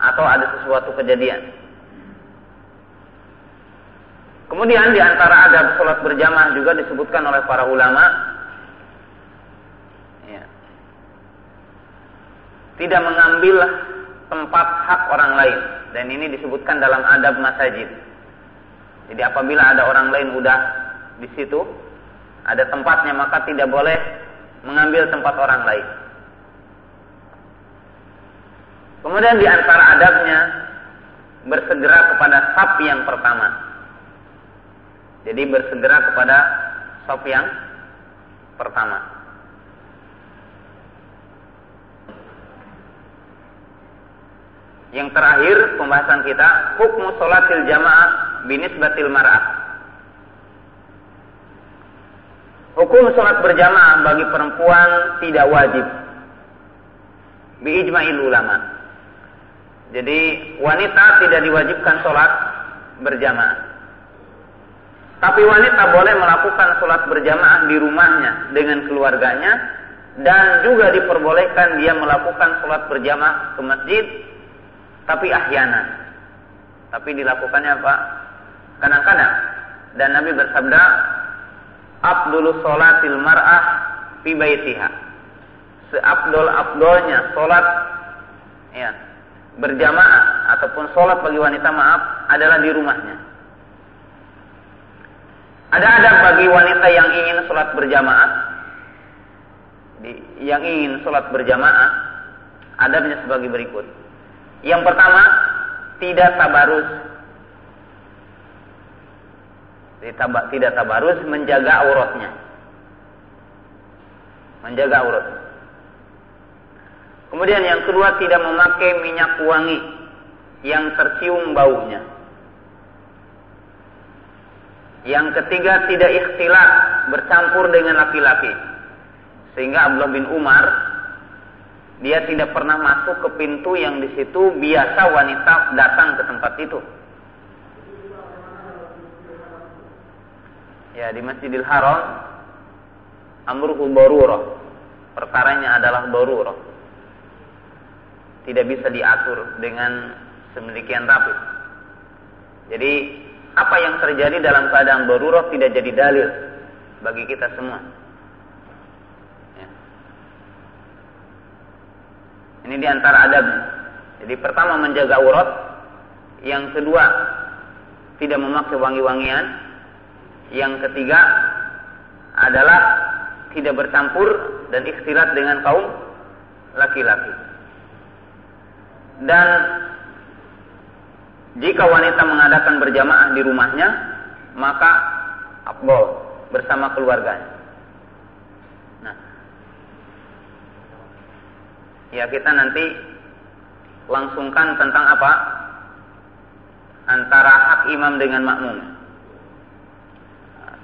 atau ada sesuatu kejadian. Kemudian di antara adab sholat berjamaah juga disebutkan oleh para ulama ya, tidak mengambil tempat hak orang lain dan ini disebutkan dalam adab masajid. Jadi apabila ada orang lain udah di situ ada tempatnya maka tidak boleh mengambil tempat orang lain. Kemudian di antara adabnya bersegera kepada saf yang pertama. Jadi bersegera kepada saf yang pertama. Yang terakhir pembahasan kita hukum sholatil jamaah binisbatil mar'ah. Hukum sholat berjamaah bagi perempuan tidak wajib. Biijma'il ulama. Jadi wanita tidak diwajibkan sholat berjamaah. Tapi wanita boleh melakukan sholat berjamaah di rumahnya dengan keluarganya dan juga diperbolehkan dia melakukan sholat berjamaah ke masjid tapi ahyanan. Tapi dilakukannya apa? Kadang-kadang. Dan Nabi bersabda, Abdul salatil mar'ah fi baitiha. Seabdol-abdolnya salat ya, berjamaah ataupun salat bagi wanita maaf adalah di rumahnya. Ada adab bagi wanita yang ingin salat berjamaah yang ingin salat berjamaah adabnya sebagai berikut. Yang pertama, tidak tabarus tidak tabarus menjaga auratnya. Menjaga aurat. Kemudian yang kedua tidak memakai minyak wangi yang tercium baunya. Yang ketiga tidak ikhtilat bercampur dengan laki-laki. Sehingga Abdullah bin Umar dia tidak pernah masuk ke pintu yang di situ biasa wanita datang ke tempat itu. ya di Masjidil Haram amruhu darurah. Perkaranya adalah darurah. Tidak bisa diatur dengan sedemikian rapi. Jadi apa yang terjadi dalam keadaan darurah tidak jadi dalil bagi kita semua. Ya. Ini di antara adabnya. Jadi pertama menjaga aurat, yang kedua tidak memakai wangi-wangian, yang ketiga adalah tidak bercampur dan ikhtilat dengan kaum laki-laki. Dan jika wanita mengadakan berjamaah di rumahnya, maka abdol bersama keluarganya. Nah, ya kita nanti langsungkan tentang apa antara hak imam dengan makmum.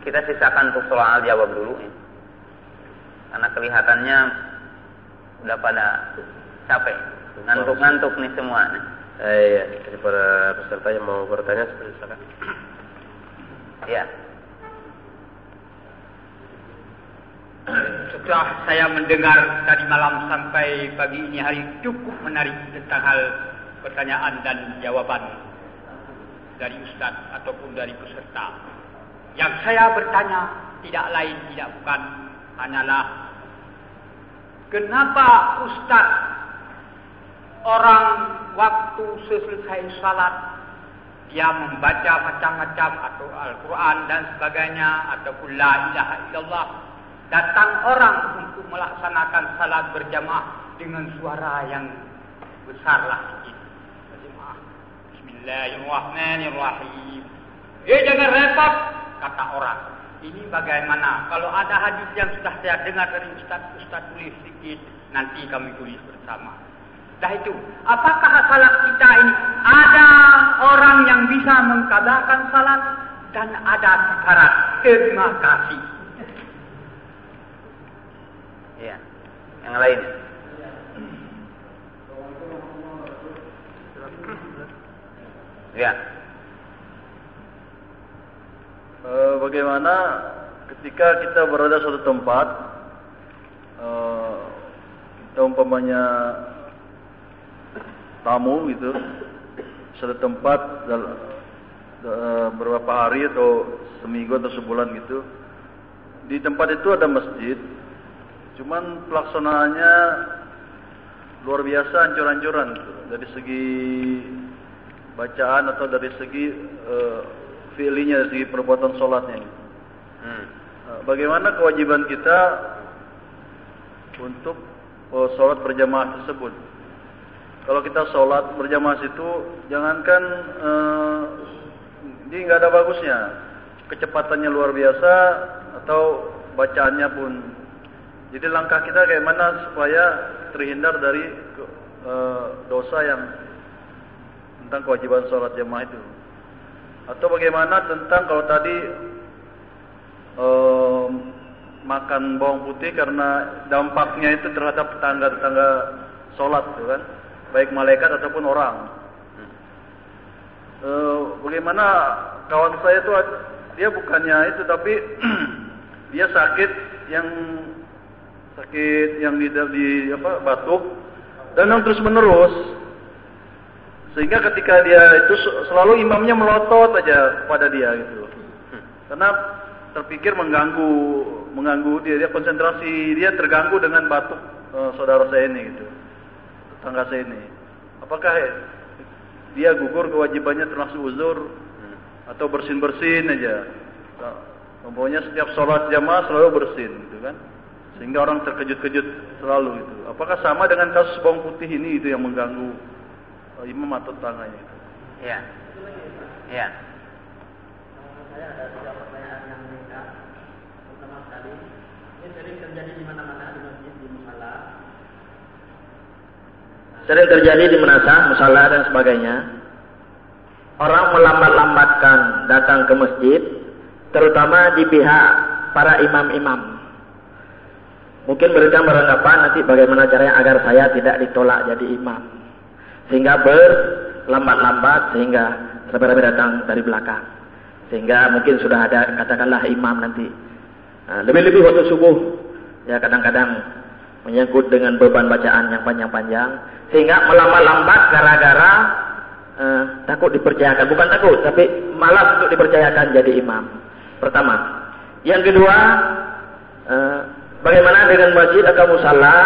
Kita sisakan untuk soal jawab dulu ya. Karena kelihatannya udah pada capek. Ngantuk-ngantuk nih semua nih. Eh, iya, jadi para peserta yang mau bertanya seperti silakan. Ya. Setelah saya mendengar tadi malam sampai pagi ini hari cukup menarik tentang hal pertanyaan dan jawaban dari Ustadz ataupun dari peserta. Yang saya bertanya tidak lain tidak bukan hanyalah kenapa Ustaz orang waktu selesai salat dia membaca macam-macam atau Al-Quran dan sebagainya ataupun La ilaha illallah datang orang untuk melaksanakan salat berjamaah dengan suara yang besarlah. Bismillahirrahmanirrahim. Eh jangan repot, kata orang. Ini bagaimana? Kalau ada hadis yang sudah saya dengar dari Ustaz, Ustaz tulis sedikit, nanti kami tulis bersama. Dah itu, apakah salat kita ini ada orang yang bisa mengkabarkan salat dan ada syarat terima kasih. Ya, yang lain. Ya. E, bagaimana ketika kita berada suatu tempat, e, kita umpamanya tamu gitu, suatu tempat e, beberapa hari atau seminggu atau sebulan gitu, di tempat itu ada masjid, cuman pelaksanaannya luar biasa ancur-ancuran gitu. dari segi bacaan atau dari segi uh, fiilinya, dari segi perbuatan sholatnya. Hmm. Uh, bagaimana kewajiban kita untuk uh, sholat berjamaah tersebut? Kalau kita sholat berjamaah itu, jangankan ini nggak ada bagusnya, kecepatannya luar biasa atau bacaannya pun. Jadi langkah kita kayak mana supaya terhindar dari uh, dosa yang tentang kewajiban sholat jamaah itu. Atau bagaimana tentang kalau tadi um, makan bawang putih karena dampaknya itu terhadap tetangga-tetangga sholat, gitu kan? Baik malaikat ataupun orang. Uh, bagaimana kawan saya itu dia bukannya itu tapi dia sakit yang sakit yang di, di apa batuk dan yang terus menerus sehingga ketika dia itu selalu imamnya melotot aja pada dia gitu. Karena terpikir mengganggu mengganggu dia, dia konsentrasi dia terganggu dengan batuk uh, saudara saya ini gitu. Tetangga saya ini. Apakah dia gugur kewajibannya termasuk uzur atau bersin-bersin aja. Pokoknya setiap sholat jamaah selalu bersin gitu kan. Sehingga orang terkejut-kejut selalu itu. Apakah sama dengan kasus bawang putih ini itu yang mengganggu Oh, imam atau tangannya itu. Iya. Iya. Saya ada tiga pertanyaan yang. Pertama sekali, ini sering terjadi di mana-mana di masjid, di musala. Sering terjadi di menasa, musala dan sebagainya. Orang melambat-lambatkan datang ke masjid, terutama di pihak para imam-imam. Mungkin mereka beranggapan nanti bagaimana caranya agar saya tidak ditolak jadi imam sehingga berlambat-lambat sehingga ramai-ramai datang dari belakang sehingga mungkin sudah ada katakanlah imam nanti nah, lebih-lebih waktu subuh ya kadang-kadang menyangkut dengan beban bacaan yang panjang-panjang sehingga melambat-lambat gara-gara uh, takut dipercayakan. Bukan takut tapi malas untuk dipercayakan jadi imam. Pertama. Yang kedua uh, bagaimana dengan masjid atau musala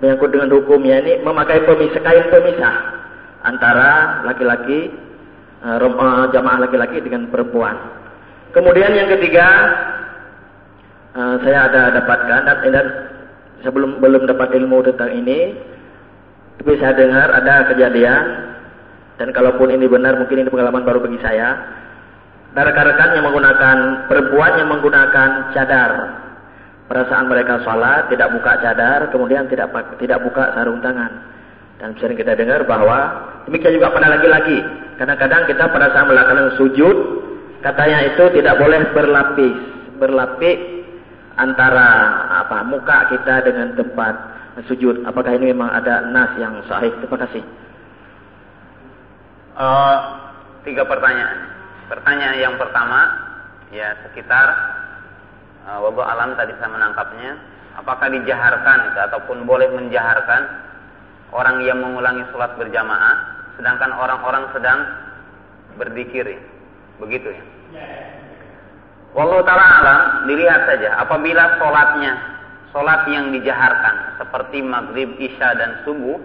menyangkut dengan hukumnya ini memakai pemisah kain pemisah antara laki-laki uh, jamaah laki-laki dengan perempuan. Kemudian yang ketiga uh, saya ada dapatkan dan, dan saya belum dapat ilmu tentang ini, tapi saya dengar ada kejadian dan kalaupun ini benar mungkin ini pengalaman baru bagi saya. Rekan-rekan yang menggunakan perempuan yang menggunakan cadar perasaan mereka sholat, tidak buka cadar, kemudian tidak tidak buka sarung tangan. Dan sering kita dengar bahwa demikian juga pada laki-laki. Kadang-kadang kita pada saat melakukan sujud, katanya itu tidak boleh berlapis, berlapis antara apa muka kita dengan tempat sujud. Apakah ini memang ada nas yang sahih? Terima kasih. Uh, tiga pertanyaan. Pertanyaan yang pertama, ya sekitar uh, wabah alam tadi saya menangkapnya apakah dijaharkan ataupun boleh menjaharkan orang yang mengulangi sholat berjamaah sedangkan orang-orang sedang berzikir ya. begitu ya Wallahu ta'ala alam dilihat saja apabila sholatnya sholat yang dijaharkan seperti maghrib, isya dan subuh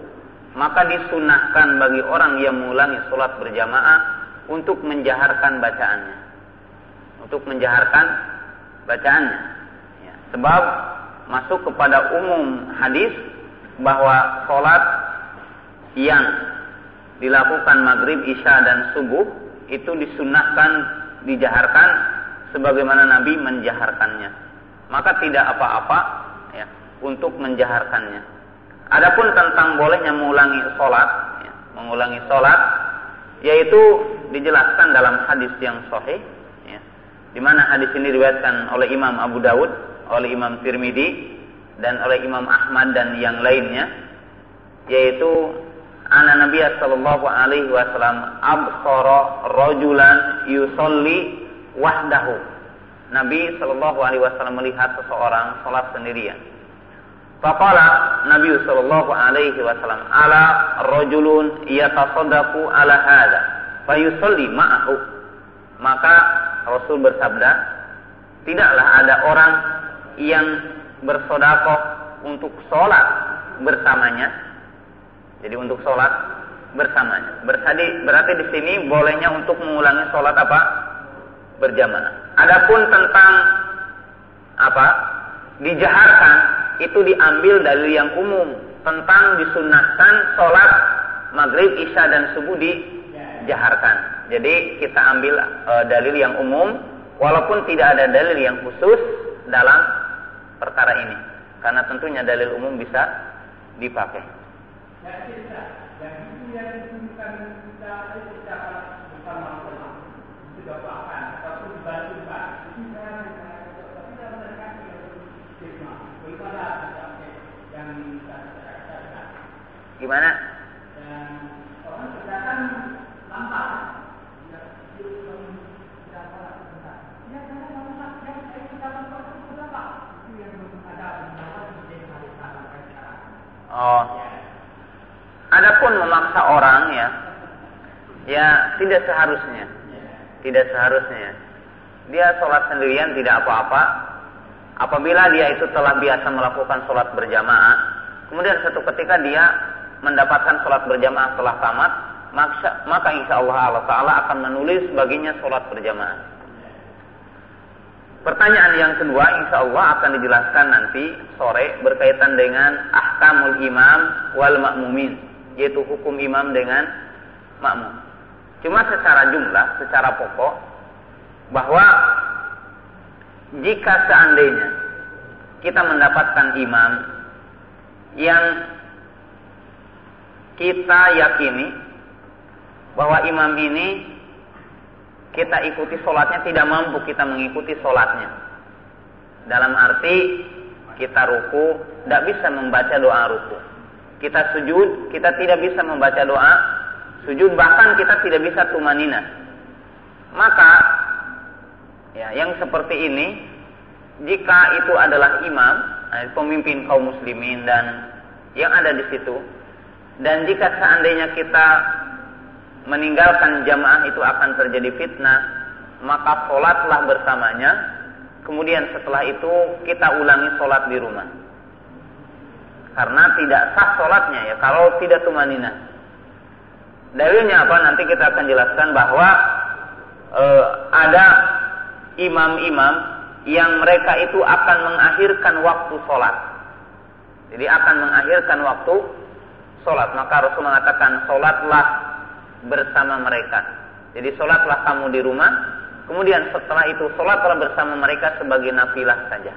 maka disunahkan bagi orang yang mengulangi sholat berjamaah untuk menjaharkan bacaannya untuk menjaharkan bacaannya. Sebab masuk kepada umum hadis bahwa sholat yang dilakukan maghrib, isya dan subuh itu disunahkan dijaharkan sebagaimana Nabi menjaharkannya. Maka tidak apa-apa ya, untuk menjaharkannya. Adapun tentang bolehnya mengulangi sholat, ya, mengulangi sholat, yaitu dijelaskan dalam hadis yang sahih, ya, di mana hadis ini diriwayatkan oleh Imam Abu Dawud, oleh Imam Tirmidzi, dan oleh Imam Ahmad dan yang lainnya, yaitu Ana Nabi sallallahu alaihi wasallam absara rajulan yusolli wahdahu. Nabi sallallahu alaihi wasallam melihat seseorang salat sendirian. Faqala Nabi sallallahu alaihi wasallam ala rajulun yatasaddaqu ala hadza fayusalli ma'ahu. Maka Rasul bersabda, tidaklah ada orang yang bersodakoh untuk sholat bersamanya jadi untuk sholat bersamanya. Berarti, berarti di sini bolehnya untuk mengulangi sholat apa? Berjamaah. Adapun tentang apa? Dijaharkan itu diambil dari yang umum tentang disunahkan sholat maghrib, isya dan subuh dijaharkan. Jadi kita ambil e, dalil yang umum, walaupun tidak ada dalil yang khusus dalam perkara ini, karena tentunya dalil umum bisa dipakai. Yang kita, yang kita secara bersama-sama. Itu doakan ataupun dibantukan. Itu cara tapi dalam mereka yang stigma. Bagaimana yang kita katakan? Gimana? Oh. Adapun memaksa orang ya, ya tidak seharusnya, tidak seharusnya. Dia sholat sendirian tidak apa-apa. Apabila dia itu telah biasa melakukan sholat berjamaah, kemudian satu ketika dia mendapatkan sholat berjamaah setelah tamat, maka, maka insya Allah Allah Taala akan menulis baginya sholat berjamaah. Pertanyaan yang kedua insya Allah akan dijelaskan nanti sore berkaitan dengan ahkamul imam wal makmumin yaitu hukum imam dengan makmum. Cuma secara jumlah, secara pokok bahwa jika seandainya kita mendapatkan imam yang kita yakini bahwa imam ini kita ikuti sholatnya tidak mampu kita mengikuti sholatnya dalam arti kita ruku tidak bisa membaca doa ruku kita sujud, kita tidak bisa membaca doa sujud, bahkan kita tidak bisa tumanina. Maka, ya, yang seperti ini, jika itu adalah imam, eh, pemimpin kaum muslimin dan yang ada di situ, dan jika seandainya kita meninggalkan jamaah itu akan terjadi fitnah, maka sholatlah bersamanya, kemudian setelah itu kita ulangi sholat di rumah karena tidak sah sholatnya ya kalau tidak tumanina. Dalilnya apa? Nanti kita akan jelaskan bahwa e, ada imam-imam yang mereka itu akan mengakhirkan waktu sholat. Jadi akan mengakhirkan waktu sholat. Maka Rasul mengatakan sholatlah bersama mereka. Jadi sholatlah kamu di rumah. Kemudian setelah itu sholatlah bersama mereka sebagai nafilah saja.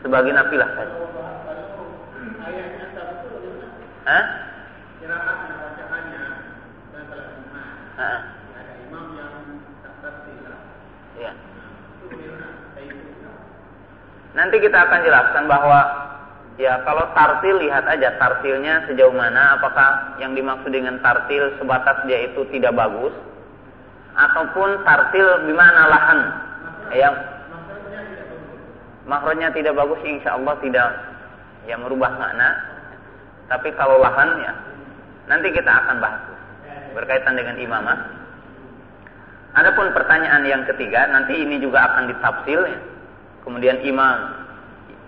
Sebagai nafilah saja. Hah? Iya. Nanti kita akan jelaskan bahwa ya kalau tartil lihat aja tartilnya sejauh mana. Apakah yang dimaksud dengan tartil sebatas dia itu tidak bagus? Ataupun tartil di mana lahan? Yang makronya tidak bagus insya Allah tidak. Ya merubah makna. Tapi kalau lahannya, nanti kita akan bahas. Berkaitan dengan imamah. Adapun pertanyaan yang ketiga, nanti ini juga akan ditafsil ya. Kemudian imam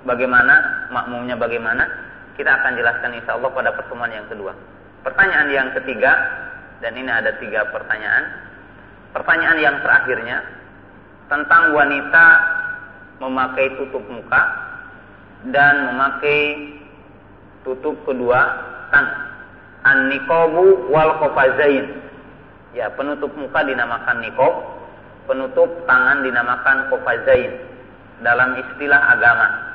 bagaimana, makmumnya bagaimana, kita akan jelaskan insya Allah pada pertemuan yang kedua. Pertanyaan yang ketiga, dan ini ada tiga pertanyaan. Pertanyaan yang terakhirnya, tentang wanita memakai tutup muka dan memakai tutup kedua tangan. An-niqabu wal qafazain. Ya, penutup muka dinamakan niqab, penutup tangan dinamakan qafazain dalam istilah agama.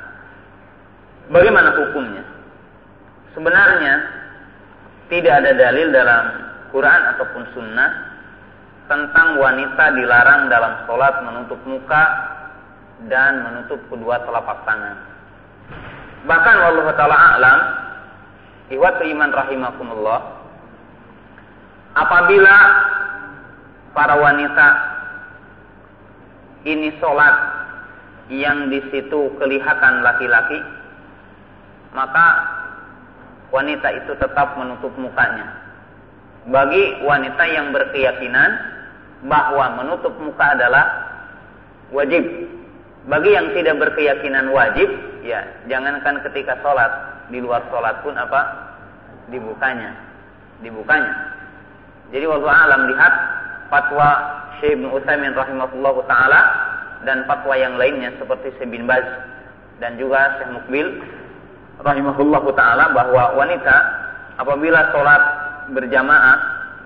Bagaimana hukumnya? Sebenarnya tidak ada dalil dalam Quran ataupun sunnah tentang wanita dilarang dalam sholat menutup muka dan menutup kedua telapak tangan. Bahkan Allah Ta'ala alam, ihwatu iman rahimakumullah, apabila para wanita ini sholat yang di situ kelihatan laki-laki, maka wanita itu tetap menutup mukanya. Bagi wanita yang berkeyakinan bahwa menutup muka adalah wajib. Bagi yang tidak berkeyakinan wajib, ya jangankan ketika sholat, di luar sholat pun apa? Dibukanya. Dibukanya. Jadi waktu alam lihat fatwa Syekh bin Utsaimin rahimahullah taala dan fatwa yang lainnya seperti Syekh bin Baz dan juga Syekh Mukbil rahimahullah taala bahwa wanita apabila sholat berjamaah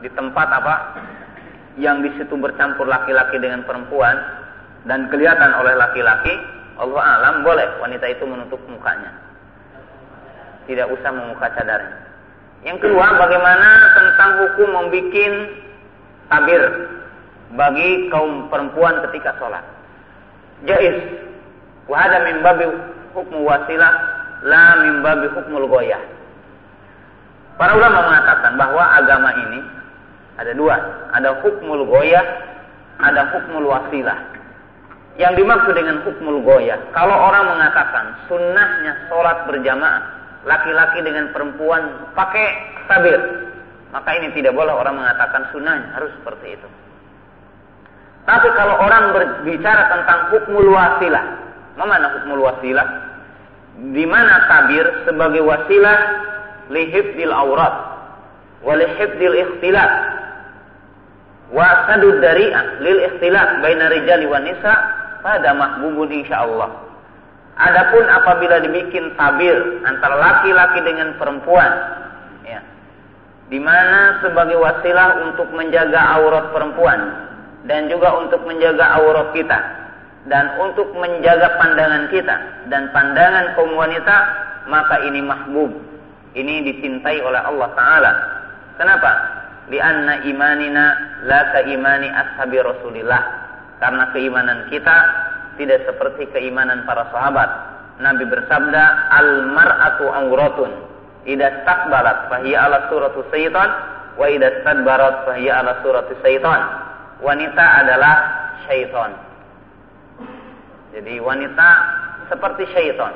di tempat apa yang di situ bercampur laki-laki dengan perempuan dan kelihatan oleh laki-laki, Allah alam boleh wanita itu menutup mukanya. Tidak usah membuka cadarnya. Yang kedua, bagaimana tentang hukum membuat tabir bagi kaum perempuan ketika sholat? Jais. Wahada min babi hukmu wasilah la min babi hukmul goyah. Para ulama mengatakan bahwa agama ini ada dua, ada hukmul goyah, ada hukmul wasilah. Yang dimaksud dengan hukmul goyah, kalau orang mengatakan sunnahnya sholat berjamaah, laki-laki dengan perempuan pakai tabir, maka ini tidak boleh orang mengatakan sunnahnya harus seperti itu. Tapi kalau orang berbicara tentang hukmul wasilah, mana hukmul wasilah? Di mana tabir sebagai wasilah lihibdil aurat, walihibdil ikhtilat, wa sadud dari'ah lil ikhtilaf baina rijali wan nisa pada mahbubun insyaallah. Adapun apabila dibikin tabir antara laki-laki dengan perempuan ya. Di mana sebagai wasilah untuk menjaga aurat perempuan dan juga untuk menjaga aurat kita dan untuk menjaga pandangan kita dan pandangan kaum wanita maka ini mahbub ini dicintai oleh Allah taala kenapa lianna imanina la ka imani ashabi Rasulillah. Karena keimanan kita tidak seperti keimanan para sahabat. Nabi bersabda, "Al mar'atu auratun. Idza takbarat fahiya ala suratu syaitan wa idza stadbarat fahiya ala suratu syaitan." Wanita adalah syaitan. Jadi wanita seperti syaitan.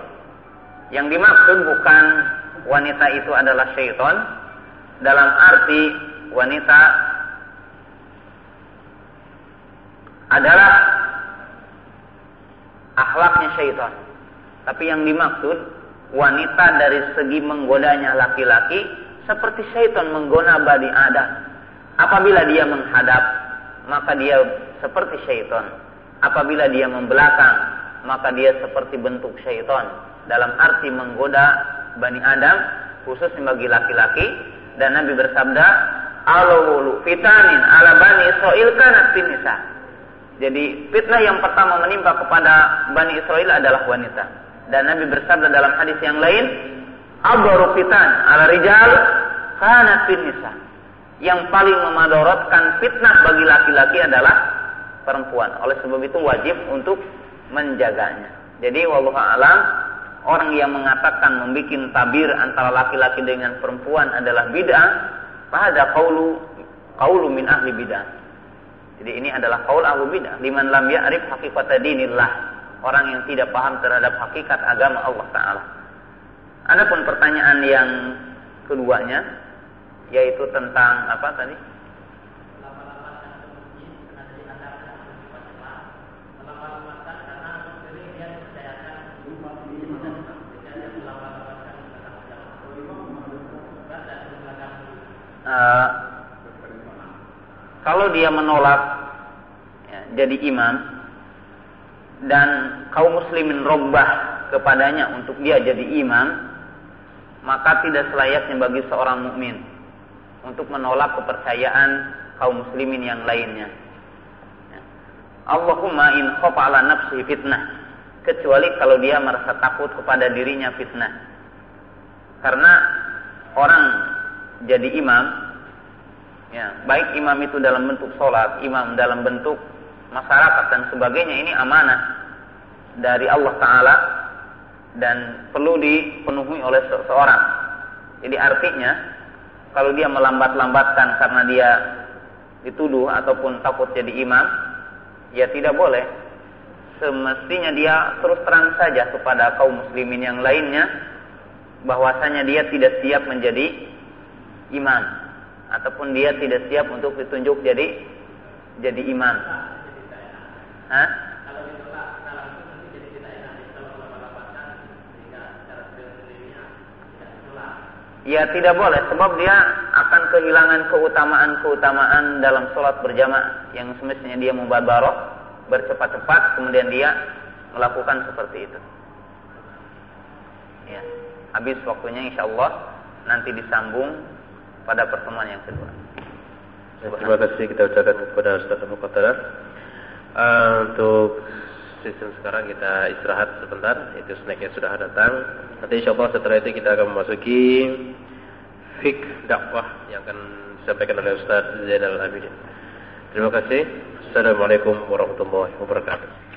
Yang dimaksud bukan wanita itu adalah syaitan dalam arti wanita adalah akhlaknya syaitan. Tapi yang dimaksud wanita dari segi menggodanya laki-laki seperti syaitan menggoda Bani Adam. Apabila dia menghadap, maka dia seperti syaitan. Apabila dia membelakang, maka dia seperti bentuk syaitan. Dalam arti menggoda Bani Adam, khususnya bagi laki-laki. Dan Nabi bersabda, alawulu fitanin ala bani Israel kanat nisa. Jadi fitnah yang pertama menimpa kepada Bani Israel adalah wanita. Dan Nabi bersabda dalam hadis yang lain, Abaru fitan ala rijal kanat nisa. Yang paling memadorotkan fitnah bagi laki-laki adalah perempuan. Oleh sebab itu wajib untuk menjaganya. Jadi wallahu alam orang yang mengatakan membuat tabir antara laki-laki dengan perempuan adalah bid'ah Fahada qawlu qawlu min ahli bidah. Jadi ini adalah qaul ahli bidah. Liman lam ya'rif haqiqata dinillah. Orang yang tidak paham terhadap hakikat agama Allah Ta'ala. Adapun pertanyaan yang keduanya, yaitu tentang apa tadi? Uh, kalau dia menolak ya, jadi imam dan kaum muslimin robbah kepadanya untuk dia jadi imam, maka tidak selayaknya bagi seorang mukmin untuk menolak kepercayaan kaum muslimin yang lainnya. Ya. Allahumma in ala nafsi fitnah. Kecuali kalau dia merasa takut kepada dirinya fitnah. Karena orang jadi imam, ya, baik imam itu dalam bentuk sholat, imam dalam bentuk masyarakat dan sebagainya ini amanah dari Allah Ta'ala dan perlu dipenuhi oleh seseorang. Jadi artinya kalau dia melambat-lambatkan karena dia dituduh ataupun takut jadi imam, ya tidak boleh. Semestinya dia terus terang saja kepada kaum muslimin yang lainnya bahwasanya dia tidak siap menjadi imam ataupun dia tidak siap untuk ditunjuk jadi jadi imam. Hah? Ya tidak boleh sebab dia akan kehilangan keutamaan-keutamaan dalam sholat berjamaah yang semestinya dia mubabaroh bercepat-cepat kemudian dia melakukan seperti itu. Ya, habis waktunya insya Allah nanti disambung pada pertemuan yang kedua. Terima kasih. Kita ucapkan kepada Ustaz Abu Qatadah. Uh, untuk sistem sekarang kita istirahat sebentar. Itu snacknya sudah datang. Nanti insya Allah setelah itu kita akan memasuki fik dakwah yang akan disampaikan oleh Ustaz Zainal Abidin. Terima kasih. Assalamualaikum warahmatullahi wabarakatuh